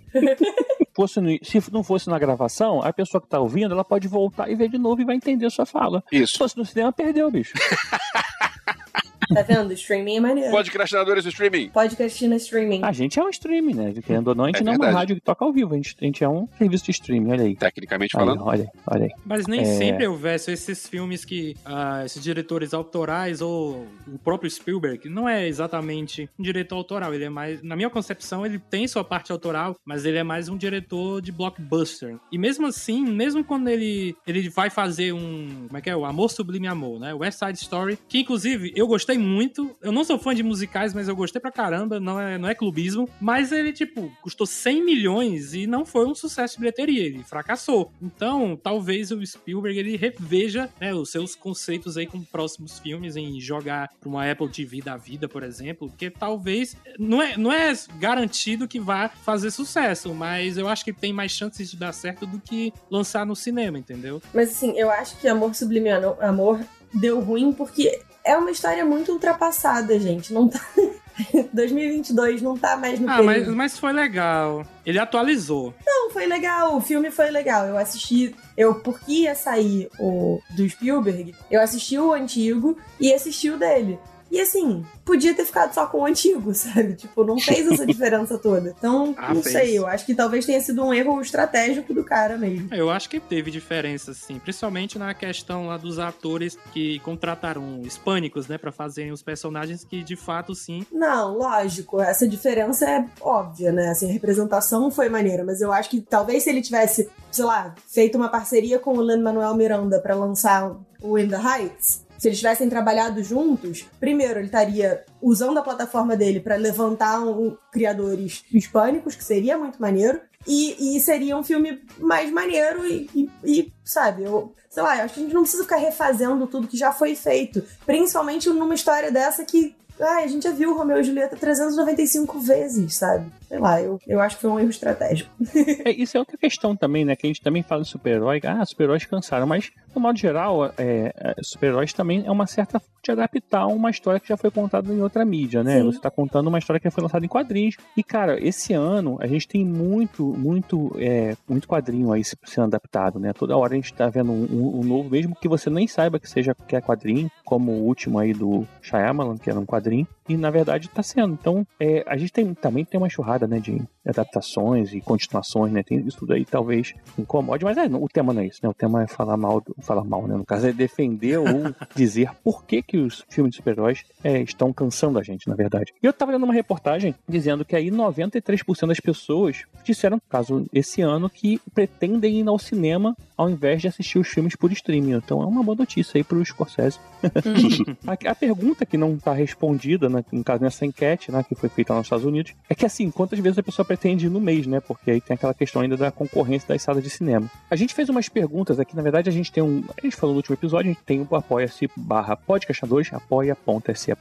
Fosse no- se não fosse na gravação, a pessoa que tá ouvindo, ela pode voltar e ver de novo e vai entender a sua fala. Se Isso. fosse no cinema, perdeu, bicho. Tá vendo? Streaming é maneiro. Podcastinadores do streaming. Podcast no streaming. A gente é um streaming, né? Querendo ou não, a gente É não é uma rádio que toca ao vivo, a gente, a gente é um serviço de streaming, olha aí. Tecnicamente Aí, falando. olha aí, olha aí. Mas nem É. sempre eu vejo esses filmes que ah, esses diretores autorais ou o próprio Spielberg não é exatamente um diretor autoral. Ele é mais, na minha concepção, ele tem sua parte autoral, mas ele é mais um diretor de blockbuster. E mesmo assim, mesmo quando ele ele vai fazer um, como é que é, o Amor Sublime Amor, né? West Side Story, que inclusive eu gostei muito. Eu não sou fã de musicais, mas eu gostei pra caramba. Não é, não é clubismo, mas ele tipo custou 100 milhões e não foi um sucesso de bilheteria. Ele fracassou. Então, talvez o Spielberg ele reveja né, os seus conceitos aí com próximos filmes em jogar pra uma Apple TV da vida, por exemplo, porque talvez não é, não é garantido que vá fazer sucesso, mas eu acho que tem mais chances de dar certo do que lançar no cinema, entendeu? Mas assim, eu acho que Amor Sublime Amor deu ruim porque é uma história muito ultrapassada, gente. Não tá. 2022 não tá mais no Ah, período. mas, mas foi legal. Ele atualizou. Não, foi legal. O filme foi legal. Eu assisti. Eu, porque ia sair o do Spielberg, eu assisti o antigo e assisti o dele. E assim, podia ter ficado só com o antigo, sabe? Tipo, não fez essa diferença toda. Então, Ah, não fez. sei. Eu acho que talvez tenha sido um erro estratégico do cara mesmo. Eu acho que teve diferença, sim. Principalmente na questão lá dos atores que contrataram hispânicos, né, pra fazerem os personagens que, de fato, sim. Não, lógico, essa diferença é óbvia, né? Assim, a representação foi maneira, mas eu acho que talvez se ele tivesse, sei lá, feito uma parceria com o Lin-Manuel Miranda pra lançar o In the Heights, se eles tivessem trabalhado juntos, primeiro ele estaria usando a plataforma dele pra levantar um, criadores hispânicos, que seria muito maneiro, e, e seria um filme mais maneiro e, e- e, sabe, eu, sei lá, eu acho que a gente não precisa ficar refazendo tudo que já foi feito, principalmente numa história dessa que Ai, a gente já viu Romeu e Julieta 395 vezes, sabe? Sei lá, eu, eu acho que foi um erro estratégico. É, isso é outra questão também, né? Que a gente também fala de super-herói. Ah, super-heróis cansaram. Mas, no modo geral, é, é, super-heróis também é uma certa de adaptar uma história que já foi contada em outra mídia, né? Sim. Você tá contando uma história que foi lançada em quadrinhos. E, cara, esse ano a gente tem muito, muito, é, muito quadrinho aí se- sendo adaptado, né? Toda hora a gente tá vendo um, um- um novo, mesmo que você nem saiba que seja que é quadrinho, como o último aí do Shyamalan, que era um quadrinho. E, na verdade, tá sendo. Então, é, a gente tem, também tem uma churrada, né, de, adaptações e continuações, né? Tem isso tudo aí talvez incomode, mas é, o tema não é isso, né? O tema é falar mal, do, falar mal, né? No caso é defender ou dizer por que que os filmes de super-heróis é, estão cansando a gente, na verdade. E eu tava lendo uma reportagem dizendo que aí 93% das pessoas disseram, caso esse ano, que pretendem ir ao cinema ao invés de assistir os filmes por streaming. Então é uma boa notícia aí pro Scorsese. a, a pergunta que não tá respondida, né, no caso nessa enquete, né, que foi feita nos Estados Unidos, é que assim, quantas vezes a pessoa pretende ir no mês, né? Porque aí tem aquela questão ainda da concorrência das salas de cinema. A gente fez umas perguntas aqui, na verdade a gente tem um, a gente falou no último episódio, a gente tem o apoia-se barra podcastadores, apoia.se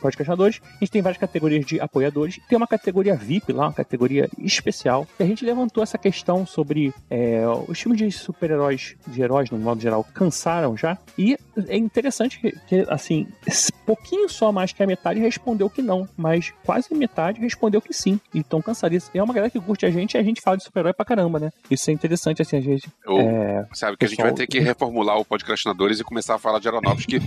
podcastadores, a gente tem várias categorias de apoiadores, tem uma categoria VIP lá, uma categoria especial, e a gente levantou essa questão sobre é, os filmes de super-heróis, de heróis no modo geral, cansaram já, e é interessante que, que, assim, pouquinho só mais que a metade respondeu que não, mas quase metade respondeu que sim, e estão cansados. É uma galera que curte a gente e a gente fala de super-herói pra caramba, né? Isso é interessante, assim, a gente... Ou, é, sabe que a gente pessoal- vai ter que reformular o podcastinadores e começar a falar de Aronofsky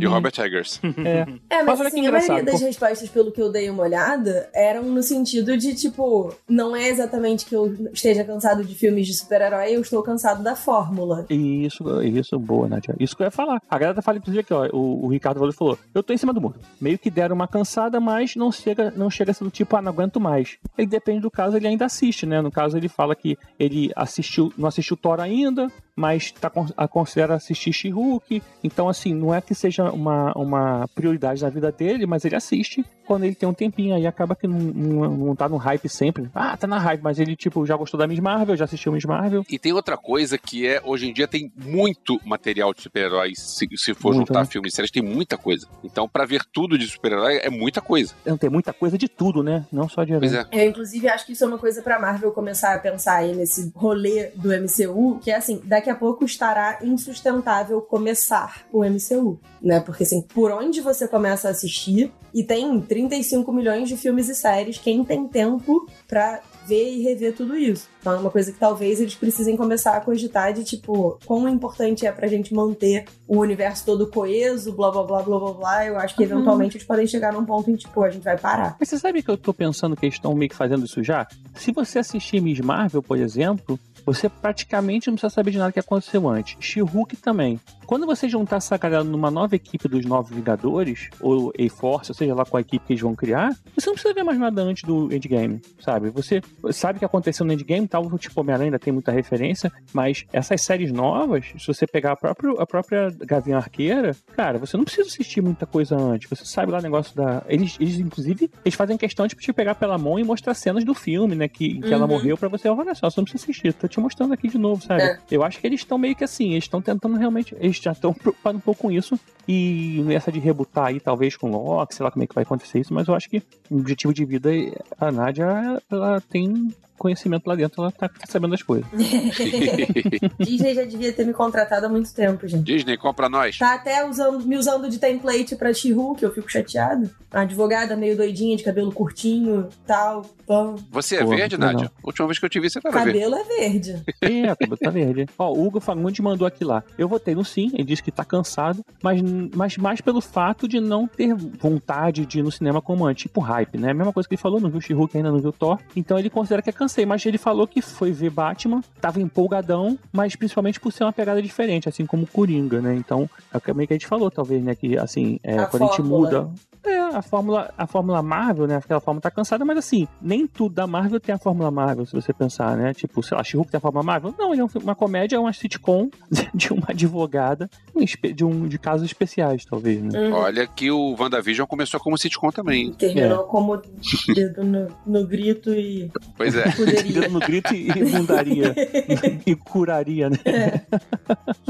e Robert Eggers. é, É, mas, Mas olha que assim, a maioria engraçado, das respostas, pelo que eu dei uma olhada, eram no sentido de, tipo, não é exatamente que eu esteja cansado de filmes de super-herói, eu estou cansado da fórmula. Isso, isso, boa, Nadia. Isso que eu ia falar. A galera fala, inclusive, aqui, ó, o, o Ricardo Valor falou: eu tô em cima do muro. Meio que deram uma cansada, mas não chega, não chega a ser do tipo, ah, não aguento mais. Ele depende do caso, ele ainda assiste, né? No caso, ele fala que ele assistiu, não assistiu Thor ainda, mas tá, considera assistir She-Hulk. Então, assim, não é que seja uma, uma prioridade na vida dele, mas ele assiste quando ele tem um tempinho. Aí acaba que não, não, não tá no hype sempre. Ah, tá na hype, mas ele, tipo, já gostou da Miss Marvel, já assistiu Miss Marvel. E tem outra coisa que é, hoje em dia tem muito material de super-heróis, se, se for Muito, juntar né? filmes e séries, tem muita coisa. Então, pra ver tudo de super-herói é muita coisa. Não tem muita coisa de tudo, né? Não só de herói. Pois é. Eu, inclusive, acho que isso é uma coisa pra Marvel começar a pensar aí nesse rolê do MCU, que é assim, daqui a pouco estará insustentável começar o MCU, né? Porque assim, por onde você começa a assistir, e tem 35 milhões de filmes e séries, quem tem tempo pra ver e rever tudo isso. Então é uma coisa que talvez eles precisem começar a cogitar de tipo, quão importante é pra gente manter o universo todo coeso, blá blá blá blá blá blá. Eu acho que eventualmente eles podem chegar num ponto em tipo, a gente vai parar. Mas você sabe que eu tô pensando que eles estão meio que fazendo isso já? Se você assistir Miss Marvel, por exemplo, você praticamente não precisa saber de nada que aconteceu antes. She-Hulk também. Quando você juntar essa galera numa nova equipe dos Novos Vingadores, ou A-Force, ou seja lá qual equipe que eles vão criar, você não precisa ver mais nada antes do Endgame, sabe? Você sabe o que aconteceu no Endgame, tal, tipo Homem-Aranha ainda tem muita referência, mas essas séries novas, se você pegar a própria, a própria Gavião Arqueira, cara, você não precisa assistir muita coisa antes. Você sabe lá o negócio da. Eles, eles inclusive, eles fazem questão de te pegar pela mão e mostrar cenas do filme, né? Que, que ela Uhum. morreu pra você. Olha só, você não precisa assistir. Tô te mostrando aqui de novo, sabe? É. Eu acho que eles estão meio que assim, eles estão tentando realmente. Eles já estão preocupados um pouco com isso. E nessa de rebutar aí, talvez com Loki, sei lá como é que vai acontecer isso, mas eu acho que o objetivo de vida, a Nádia, ela tem conhecimento lá dentro, ela tá sabendo das coisas. Disney já devia ter me contratado há muito tempo, gente. Disney, compra nós. Tá até usando, me usando de template pra She-Hulk, eu fico chateada. A advogada meio doidinha, de cabelo curtinho, tal, pão. Você é Pô, verde. Nádia? A última vez que eu te vi, você tava verde. Cabelo é verde. É, a cabelo tá verde. Ó, o Hugo Fagundes mandou aqui lá. Eu votei no sim, ele disse que tá cansado, mas, mas mais pelo fato de não ter vontade de ir no cinema como antes, tipo hype, né? A mesma coisa que ele falou, não viu She-Hulk ainda, não viu Thor. Então ele considera que é cansei, mas ele falou que foi ver Batman, tava empolgadão, mas principalmente por ser uma pegada diferente, assim como Coringa, né? Então, é o que meio que a gente falou, talvez, né? Que assim, é, A quando a gente fórmula. muda. É, a fórmula, a fórmula Marvel, né? Aquela fórmula tá cansada, mas assim, nem tudo da Marvel tem a fórmula Marvel, se você pensar, né? Tipo, sei lá, She-Hulk tem a fórmula Marvel? Não, ele é um- uma comédia, é uma sitcom de uma advogada de, um, de casos especiais, talvez, né? Uhum. Olha que o WandaVision começou como sitcom também. hein? Terminou como dedo no, no grito e Pois é. Dedo no grito e e bundaria. e curaria, né?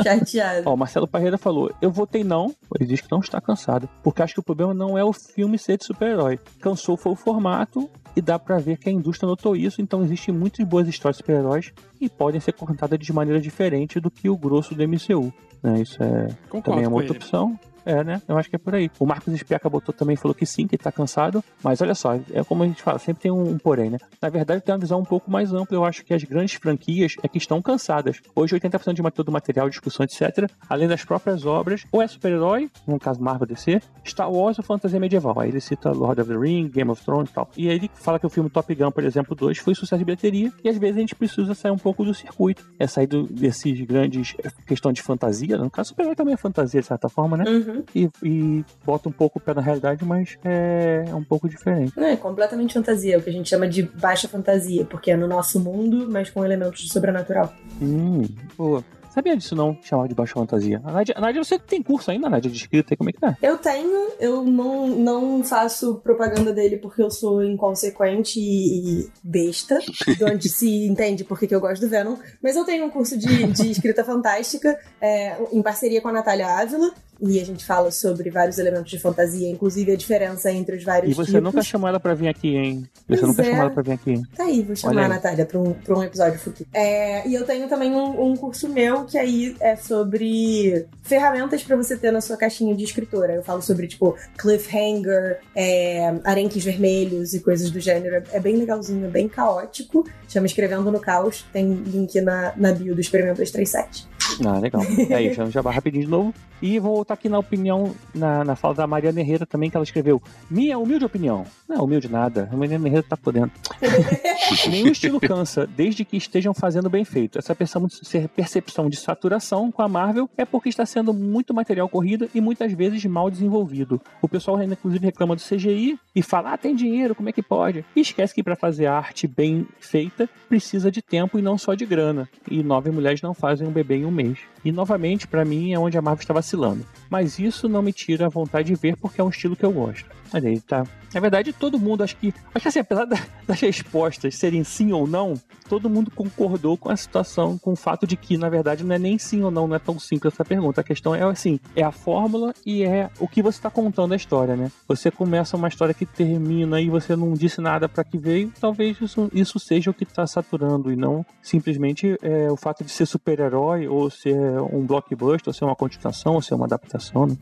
Chateado. Ó, o Marcelo Parreira falou: Eu votei não, ele diz que não está cansado. Porque acho que o problema não é o filme ser de super-herói. Cansou foi o formato, e dá pra ver que a indústria notou isso, então existem muitas boas histórias de super-heróis e podem ser contadas de maneira diferente do que o grosso do MCU. Né? Isso é Concordo também é uma outra ele. opção. É, né? Eu acho que é por aí. O Marcos Espiaca botou também, falou que sim, que tá cansado. Mas olha só, é como a gente fala, sempre tem um, um porém, né? Na verdade, tem uma visão um pouco mais ampla. Eu acho que as grandes franquias é que estão cansadas. Hoje, 80% de todo o material, discussão, etc., além das próprias obras, ou é super-herói, no caso Marvel DC, Star Wars ou fantasia medieval. Aí ele cita Lord of the Ring, Game of Thrones e tal. E aí ele fala que o filme Top Gun, por exemplo, 2 foi sucesso de bilheteria. E às vezes a gente precisa sair um pouco do circuito. É sair do, desses grandes é, questão de fantasia. No caso, super-herói também é fantasia, de certa forma, né? Uhum. E, e bota um pouco o pé na realidade, mas é, um pouco diferente. Não, é completamente fantasia, o que a gente chama de baixa fantasia, porque é no nosso mundo, mas com elementos de sobrenatural. Hum, boa. Sabia disso não, chamar de baixa fantasia. A Nádia, a Nádia, você tem curso ainda, Nádia, de escrita? Como é que tá? Eu tenho, eu não, não faço propaganda dele porque eu sou inconsequente e, besta, de onde se entende por que que eu gosto do Venom, mas eu tenho um curso de, de escrita fantástica é, em parceria com a Natália Ávila, e a gente fala sobre vários elementos de fantasia, inclusive a diferença entre os vários E você tipos. nunca chamou ela pra vir aqui, hein? Você Pois nunca é. chamou ela pra vir aqui. Tá aí, vou chamar Olha a. Natália pra um, pra um episódio futuro. É, e eu tenho também um, um curso meu que aí é sobre ferramentas pra você ter na sua caixinha de escritora. Eu falo sobre, tipo, cliffhanger, é, arenques vermelhos e coisas do gênero. É bem legalzinho, é bem caótico. Chama Escrevendo no Caos. Tem link na, na bio do Experimento 237. Ah, legal. É isso, já jabá rapidinho de novo. E vou voltar aqui na opinião, na, na fala da Mariana Herrera também, que ela escreveu. Minha humilde opinião. Não é humilde nada. A Mariana Herrera tá por dentro. Nenhum estilo cansa, desde que estejam fazendo bem feito. Essa percepção de- saturação com a Marvel é porque está sendo muito material corrido e muitas vezes mal desenvolvido. O pessoal ainda, inclusive reclama do CGI e fala, ah, tem dinheiro, como é que pode? E esquece que para fazer arte bem feita precisa de tempo e não só de grana. E nove mulheres não fazem um bebê em um mês. E novamente, pra mim, é onde a Marvel está vacilando. Mas isso não me tira a vontade de ver porque é um estilo que eu gosto. Olha aí, tá. Na verdade, todo mundo, acho que. Acho que assim, apesar da- das respostas serem sim ou não, todo mundo concordou com a situação, com o fato de que, na verdade, não é nem sim ou não, não é tão simples essa pergunta. A questão é assim: é a fórmula e é o que você está contando a história, né? Você começa uma história que termina e você não disse nada para que veio, talvez isso, isso seja o que está saturando e não simplesmente é, o fato de ser super-herói ou ser um blockbuster, ou ser uma continuação, ou ser uma adaptação. Né?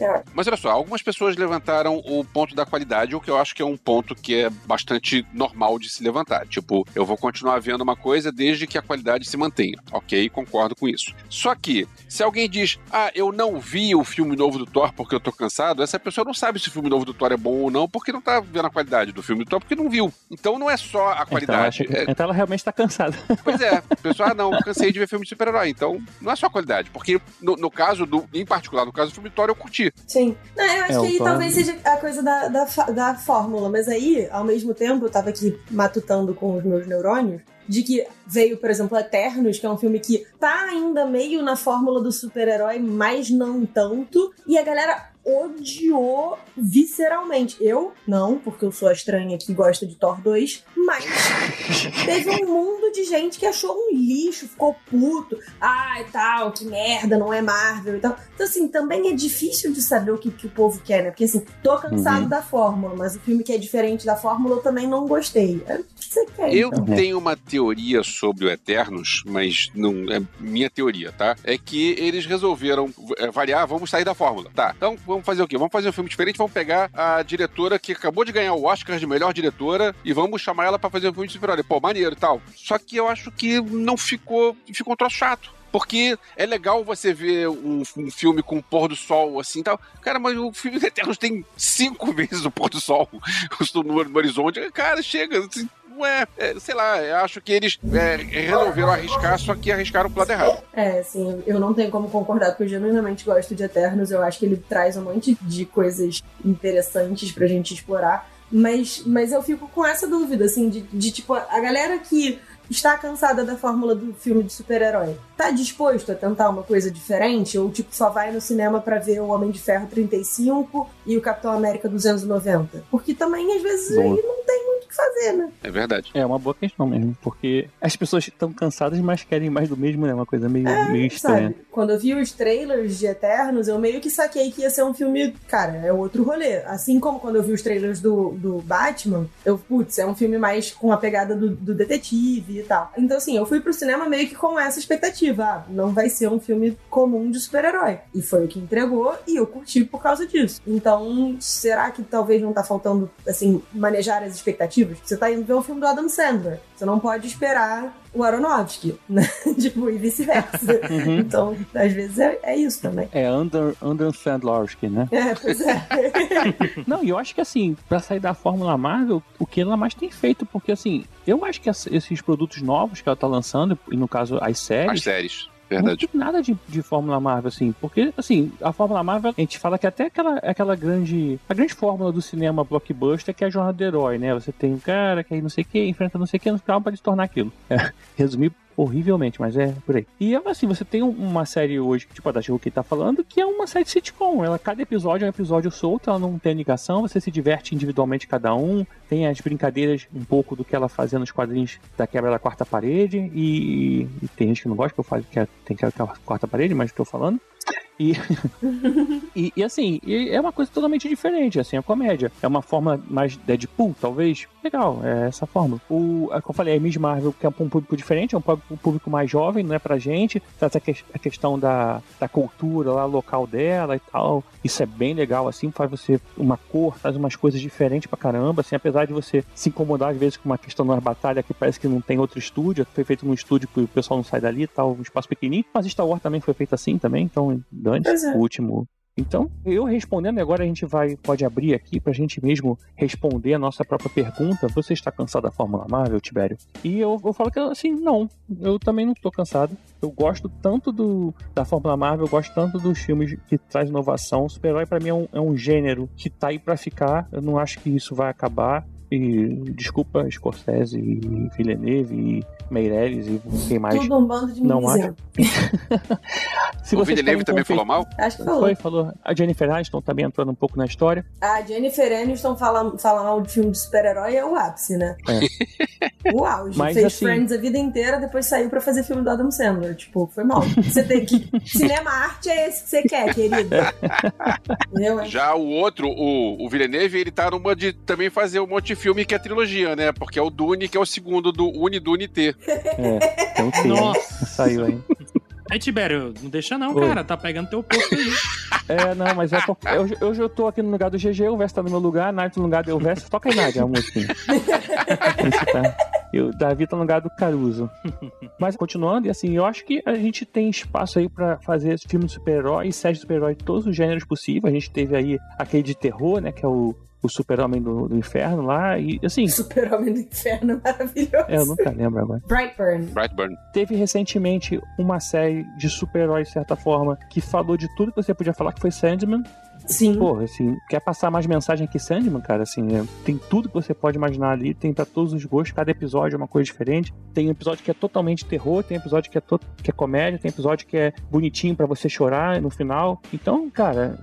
É. Mas olha só, algumas pessoas levantaram o ponto da qualidade, o que eu acho que é um ponto que é bastante normal de se levantar. Tipo, eu vou continuar vendo uma coisa desde que a qualidade se mantenha. Ok, concordo com isso. Só que, se alguém diz, ah, eu não vi o filme novo do Thor porque eu tô cansado, essa pessoa não sabe se o filme novo do Thor é bom ou não, porque não tá vendo a qualidade do filme do Thor, porque não viu. Então não é só a Então, qualidade. chega- é- então ela realmente está cansada. Pois é, o pessoal, ah, não, cansei de ver filme de super-herói. Então, não é só a qualidade. Porque, no, no caso, do, em particular, no caso do filme do Thor, eu curti. Sim. Não, eu acho É, que aí Thor- talvez seja a coisa da, da, fa- da fórmula, mas aí, ao mesmo tempo, eu tava aqui matutando com os meus neurônios. De que veio, por exemplo, Eternos, que é um filme que tá ainda meio na fórmula do super-herói, mas não tanto. E a galera odiou visceralmente. Eu, não, porque eu sou a estranha que gosta de Thor 2, mas teve um mundo de gente que achou um lixo, ficou puto. Ai, tal, que merda, não é Marvel e tal. Então, assim, também é difícil de saber o que, que o povo quer, né? Porque, assim, tô cansado Uhum. da fórmula, mas o filme que é diferente da fórmula eu também não gostei. É o que você quer. Eu então. tenho uma teoria sobre o Eternos, mas não é minha teoria, tá? É que eles resolveram é, variar, vamos sair da fórmula. Tá, então vamos fazer o quê? Vamos fazer um filme diferente, vamos pegar a diretora que acabou de ganhar o Oscar de melhor diretora e vamos chamar ela pra fazer um filme de super-herói. Pô, maneiro e tal. Só que eu acho que não ficou, ficou um troço chato. Porque é legal você ver um, um filme com o pôr do sol assim tal. Cara, mas o filme Eternos tem cinco vezes o pôr do sol no, no horizonte. Cara, chega. assim, não é, é, sei lá, eu acho que eles é, resolveram arriscar, só que arriscaram pro lado errado. É, assim, eu não tenho como concordar, porque eu genuinamente gosto de Eternos. Eu acho que ele traz um monte de coisas interessantes pra gente explorar. Mas, mas eu fico com essa dúvida, assim, de, de tipo, a galera que está cansada da fórmula do filme de super-herói, tá disposto a tentar uma coisa diferente? Ou, tipo, só vai no cinema pra ver o Homem de Ferro 35 e o Capitão América 290? Porque também, às vezes, Boa. aí não tem muito que fazer, né? É verdade. É uma boa questão mesmo, porque as pessoas estão cansadas, mas querem mais do mesmo, né? Uma coisa meio, meio estranha. Sabe? Quando eu vi os trailers de Eternos, eu meio que saquei que ia ser um filme, cara, é outro rolê. Assim como quando eu vi os trailers do, do Batman, eu, putz, é um filme mais com a pegada do, do detetive e tal. Então, assim, eu fui pro cinema meio que com essa expectativa. Ah, não vai ser um filme comum de super-herói. E foi o que entregou e eu curti por causa disso. Então, será que talvez não tá faltando, assim, manejar as expectativas? Você tá indo ver um filme do Adam Sandler. Você não pode esperar o Aronofsky, né? tipo, e vice-versa. Uhum. Então, às vezes é, é isso também. É Under, Under Sandlowski, né? É, pois é. Não, e eu acho que assim, pra sair da Fórmula Marvel, o que ela mais tem feito, porque assim, eu acho que esses produtos novos que ela tá lançando, e no caso as séries, As séries. Não Verdade. tem nada de, de Fórmula Marvel, assim, porque, assim, a Fórmula Marvel, a gente fala que até aquela, aquela grande, a grande fórmula do cinema blockbuster que é a jornada do herói, né? Você tem um cara que aí não sei o que, enfrenta não sei o que, no final pode se tornar aquilo. É, resumir horrivelmente, mas é por aí. E assim, você tem um- uma série hoje, tipo a da She-Hulk tá falando, que é uma série de sitcom. Ela, cada episódio é um episódio solto, ela não tem ligação, você se diverte individualmente cada um, tem as brincadeiras um pouco do que ela fazia nos quadrinhos da quebra da quarta parede, e, e tem gente que não gosta que eu falo que é- tem que a quarta parede, mas estou falando. E, e, e, assim, e é uma coisa totalmente diferente, assim, a comédia. É uma forma mais Deadpool, talvez. Legal, é essa forma. O, é o que eu falei, a Miss Marvel, que é um público diferente, é um público- mais jovem, não é pra gente. Trata a, que- a questão da, da cultura lá, local dela e tal. Isso é bem legal, assim, faz você uma cor, faz umas coisas diferentes pra caramba, assim, apesar de você se incomodar às vezes com uma questão de uma batalha que parece que não tem outro estúdio, foi feito num estúdio que o pessoal não sai dali tal, um espaço pequenininho, mas Star Wars também foi feito assim também, então, dane Pois é. o último. Então, eu respondendo, agora a gente vai pode abrir aqui pra gente mesmo responder a nossa própria pergunta. Você está cansado da Fórmula Marvel, Tibério? E eu, eu falo que assim, não, eu também não estou cansado. Eu gosto tanto do, da Fórmula Marvel, eu gosto tanto dos filmes que traz inovação. Super-herói pra mim é um, é um gênero que tá aí pra ficar. Eu não acho que isso vai acabar. E desculpa, Scorsese e Villeneuve e Meirelles e quem mais. Tudo um bando de Não mimizento. Se o Villeneuve também falou mal? Acho que falou. Foi, falou. A Jennifer Aniston também entrando um pouco na história. A Jennifer Aniston fala, fala mal de filme de super-herói é o ápice, né? O auge. Mas, Fez assim- Friends a vida inteira, depois saiu pra fazer filme do Adam Sandler. Tipo, foi mal. Você tem que. Cinema arte é esse que você quer, querido. Já o outro, o, o Villeneuve, ele tá numa de também fazer um monte de filme que é trilogia, né? Porque é o Dune, que é o segundo do Uni Dune T. É, então tem. Nossa. Saiu aí. Aí, Tibério, não deixa não, Oi. cara. Tá pegando teu posto aí. É, não, mas é porque eu, eu já tô aqui no lugar do GG, o Vest tá no meu lugar, a Nath no lugar do Vest. Toca aí, Nath, a música. Tá. E o Davi tá no lugar do Caruso. Mas continuando, e assim, eu acho que a gente tem espaço aí pra fazer filme de super-herói e série de super-herói de todos os gêneros possíveis. A gente teve aí aquele de terror, né, que é o, o Super-Homem do, do Inferno lá, e assim, Super-Homem do Inferno, maravilhoso. é, eu nunca lembro agora. Brightburn. Brightburn. Teve recentemente uma série de super-heróis, de certa forma, que falou de tudo que você podia falar, que foi Sandman. Sim. Pô, assim, quer passar mais mensagem que Sandman, cara? Assim, é, tem tudo que você pode imaginar ali, tem pra todos os gostos, cada episódio é uma coisa diferente. Tem um episódio que é totalmente terror, tem episódio que é, to- que é comédia, tem episódio que é bonitinho pra você chorar no final. Então, cara,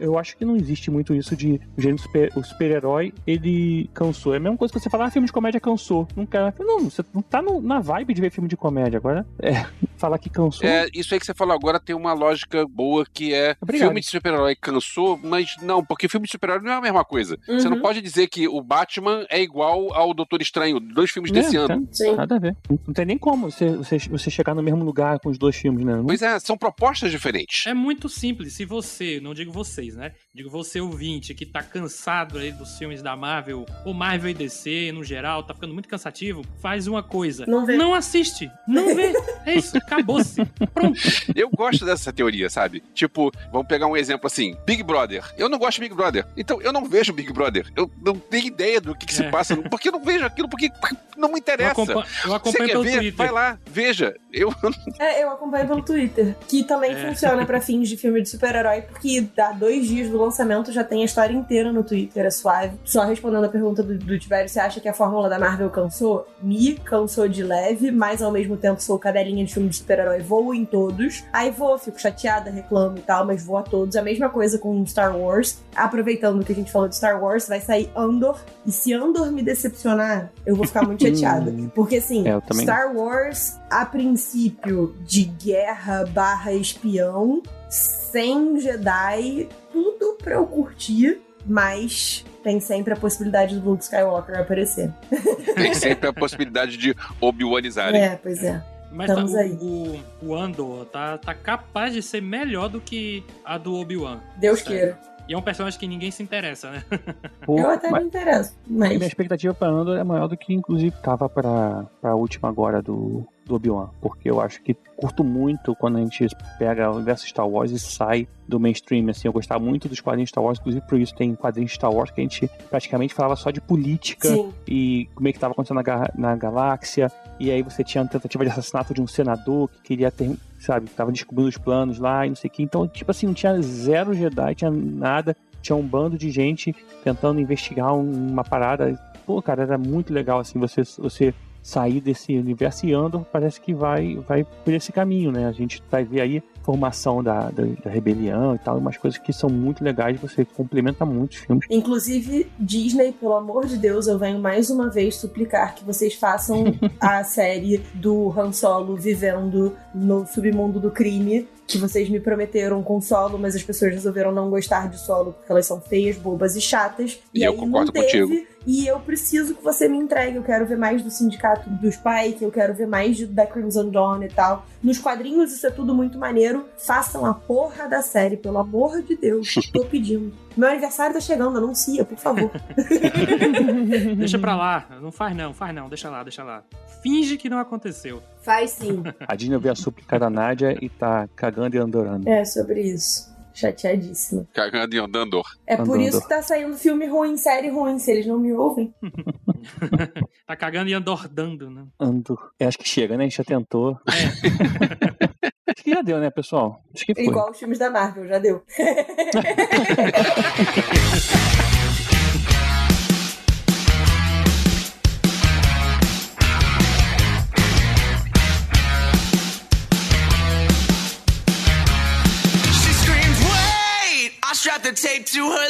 eu acho que não existe muito isso de o gênero super, o super-herói, ele cansou. É a mesma coisa que você falar, ah, filme de comédia cansou. Não quer. Não, você não tá no- na vibe de ver filme de comédia agora. É, falar que cansou. É, isso aí que você falou agora tem uma lógica boa que é Obrigado. filme de super-herói cansou, mas não, porque filme de super-herói não é a mesma coisa. Você não Uhum. pode dizer que o Batman é igual ao Doutor Estranho, dois filmes desse É, ano. tá- Sim. Nada a ver. Não, não tem nem como você, você, você chegar no mesmo lugar com os dois filmes, né? Não- Pois é, são propostas diferentes. É muito simples. Se você, não digo vocês, né? Digo você ouvinte que tá cansado aí dos filmes da Marvel, ou Marvel e DC no geral, tá ficando muito cansativo, faz uma coisa. Não vê. Não assiste. Não vê. É isso. Acabou-se. Pronto. Eu gosto dessa teoria, sabe? Tipo, vamos pegar um exemplo assim: Big Brother. Eu não gosto de Big Brother. Então eu não vejo Big Brother. Eu não tenho ideia do que, que se É. passa. Porque eu não vejo aquilo, porque não me Eu, interessa. eu Você acompanho quer pelo ver? Twitter. Vai lá, veja. Eu É, eu acompanho pelo Twitter, que também É. funciona pra fins de filme de super-herói, porque dá dois dias do lançamento já tem a história inteira no Twitter, é suave. Só respondendo a pergunta do, do Tibério, você acha que a fórmula da Marvel cansou? Me cansou de leve, mas ao mesmo tempo sou cadelinha de filme de super-herói, vou em todos. Aí vou, fico chateada, reclamo e tal, mas vou a todos. A mesma coisa com Star Wars. Aproveitando que a gente falou de Star Wars, vai sair Andor. E se Andor me decepcionar, eu vou ficar muito chateada. Porque assim, É. Star Wars, a princípio, de guerra barra espião, sem Jedi, tudo pra eu curtir, mas tem sempre a possibilidade do Luke Skywalker aparecer. Tem sempre a possibilidade de obi-wanizarem. É, pois é. Mas Estamos tá, aí. o, o, Andor tá, tá capaz de ser melhor do que a do Obi-Wan. Deus Sério. queira. E é um personagem que ninguém se interessa, né? Pô, Eu até mas- me interesso, Minha mas. expectativa pra Andor é maior do que, inclusive, tava pra, pra última agora do, do Obi-Wan. Porque eu acho que curto muito quando a gente pega o universo Star Wars e sai do mainstream. Assim, eu gostava muito dos quadrinhos Star Wars, inclusive por isso tem quadrinhos Star Wars que a gente praticamente falava só de política Sim. e como é que tava acontecendo na, ga- na galáxia. E aí você tinha a tentativa de assassinato de um senador que queria ter, sabe, tava descobrindo os planos lá e não sei o que. Então, tipo assim, não tinha zero Jedi, tinha nada. Tinha um bando de gente tentando investigar um- uma parada. Pô, cara, era muito legal assim você, você sair desse universo e Andor parece que vai, vai por esse caminho, né? A gente vai ver aí formação da, da, da rebelião e tal, umas coisas que são muito legais, você complementa muito os filmes. Inclusive, Disney, pelo amor de Deus, eu venho mais uma vez suplicar que vocês façam a série do Han Solo vivendo no submundo do crime. Que vocês me prometeram com Solo, mas as pessoas resolveram não gostar de Solo porque elas são feias, bobas e chatas. E eu aí concordo não teve, contigo. E eu preciso que você me entregue. Eu quero ver mais do Sindicato dos Pike, eu quero ver mais de, da Crimson Dawn e tal. Nos quadrinhos isso é tudo muito maneiro. Façam a porra da série, pelo amor de Deus. Tô pedindo. Meu aniversário tá chegando, anuncia, por favor. Deixa pra lá. Não faz não, faz não. Deixa lá, deixa lá. Finge que não aconteceu. Faz sim. A Disney vê a súplica da Nádia e tá cagando e andorando. É sobre isso. Chateadíssima. Cagando e andando. É por Andando. isso que tá saindo filme ruim, série ruim. Se eles não me ouvem. Tá cagando e andordando, né? Ando. Eu acho que chega, né? A gente já tentou. acho que já deu, né, pessoal? Acho que foi. Igual os filmes da Marvel, já deu. She screamed, wait! I strapped the tape to her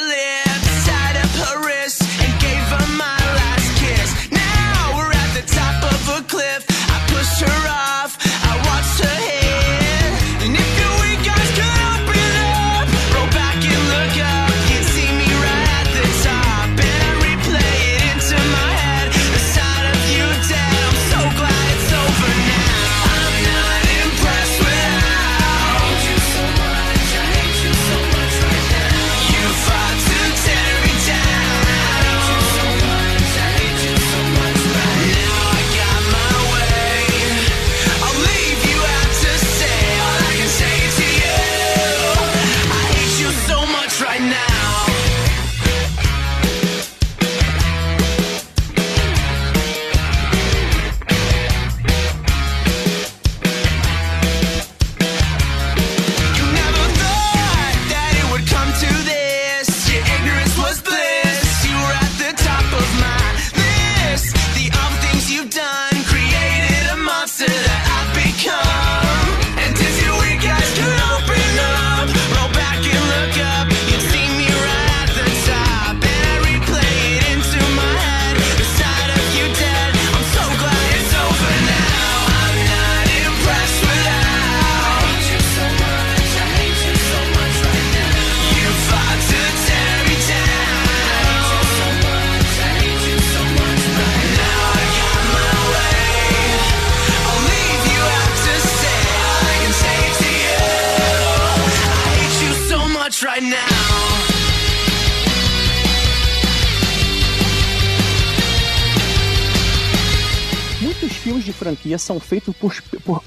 franquia são feitos por, por-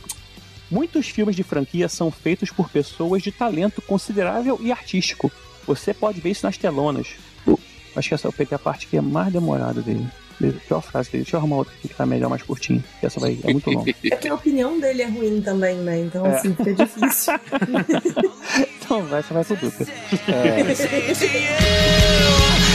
Muitos filmes de franquia são feitos por pessoas de talento considerável e artístico. Você pode ver isso nas telonas. Uh, acho que essa eu peguei a parte que é mais demorada dele. Pior frase dele. Deixa eu arrumar outra aqui que tá melhor, mais curtinho. que Essa vai é muito longa. É que a opinião dele é ruim também, né? Então, É. assim, fica difícil. Então, vai, essa vai pro Duca. É, to you.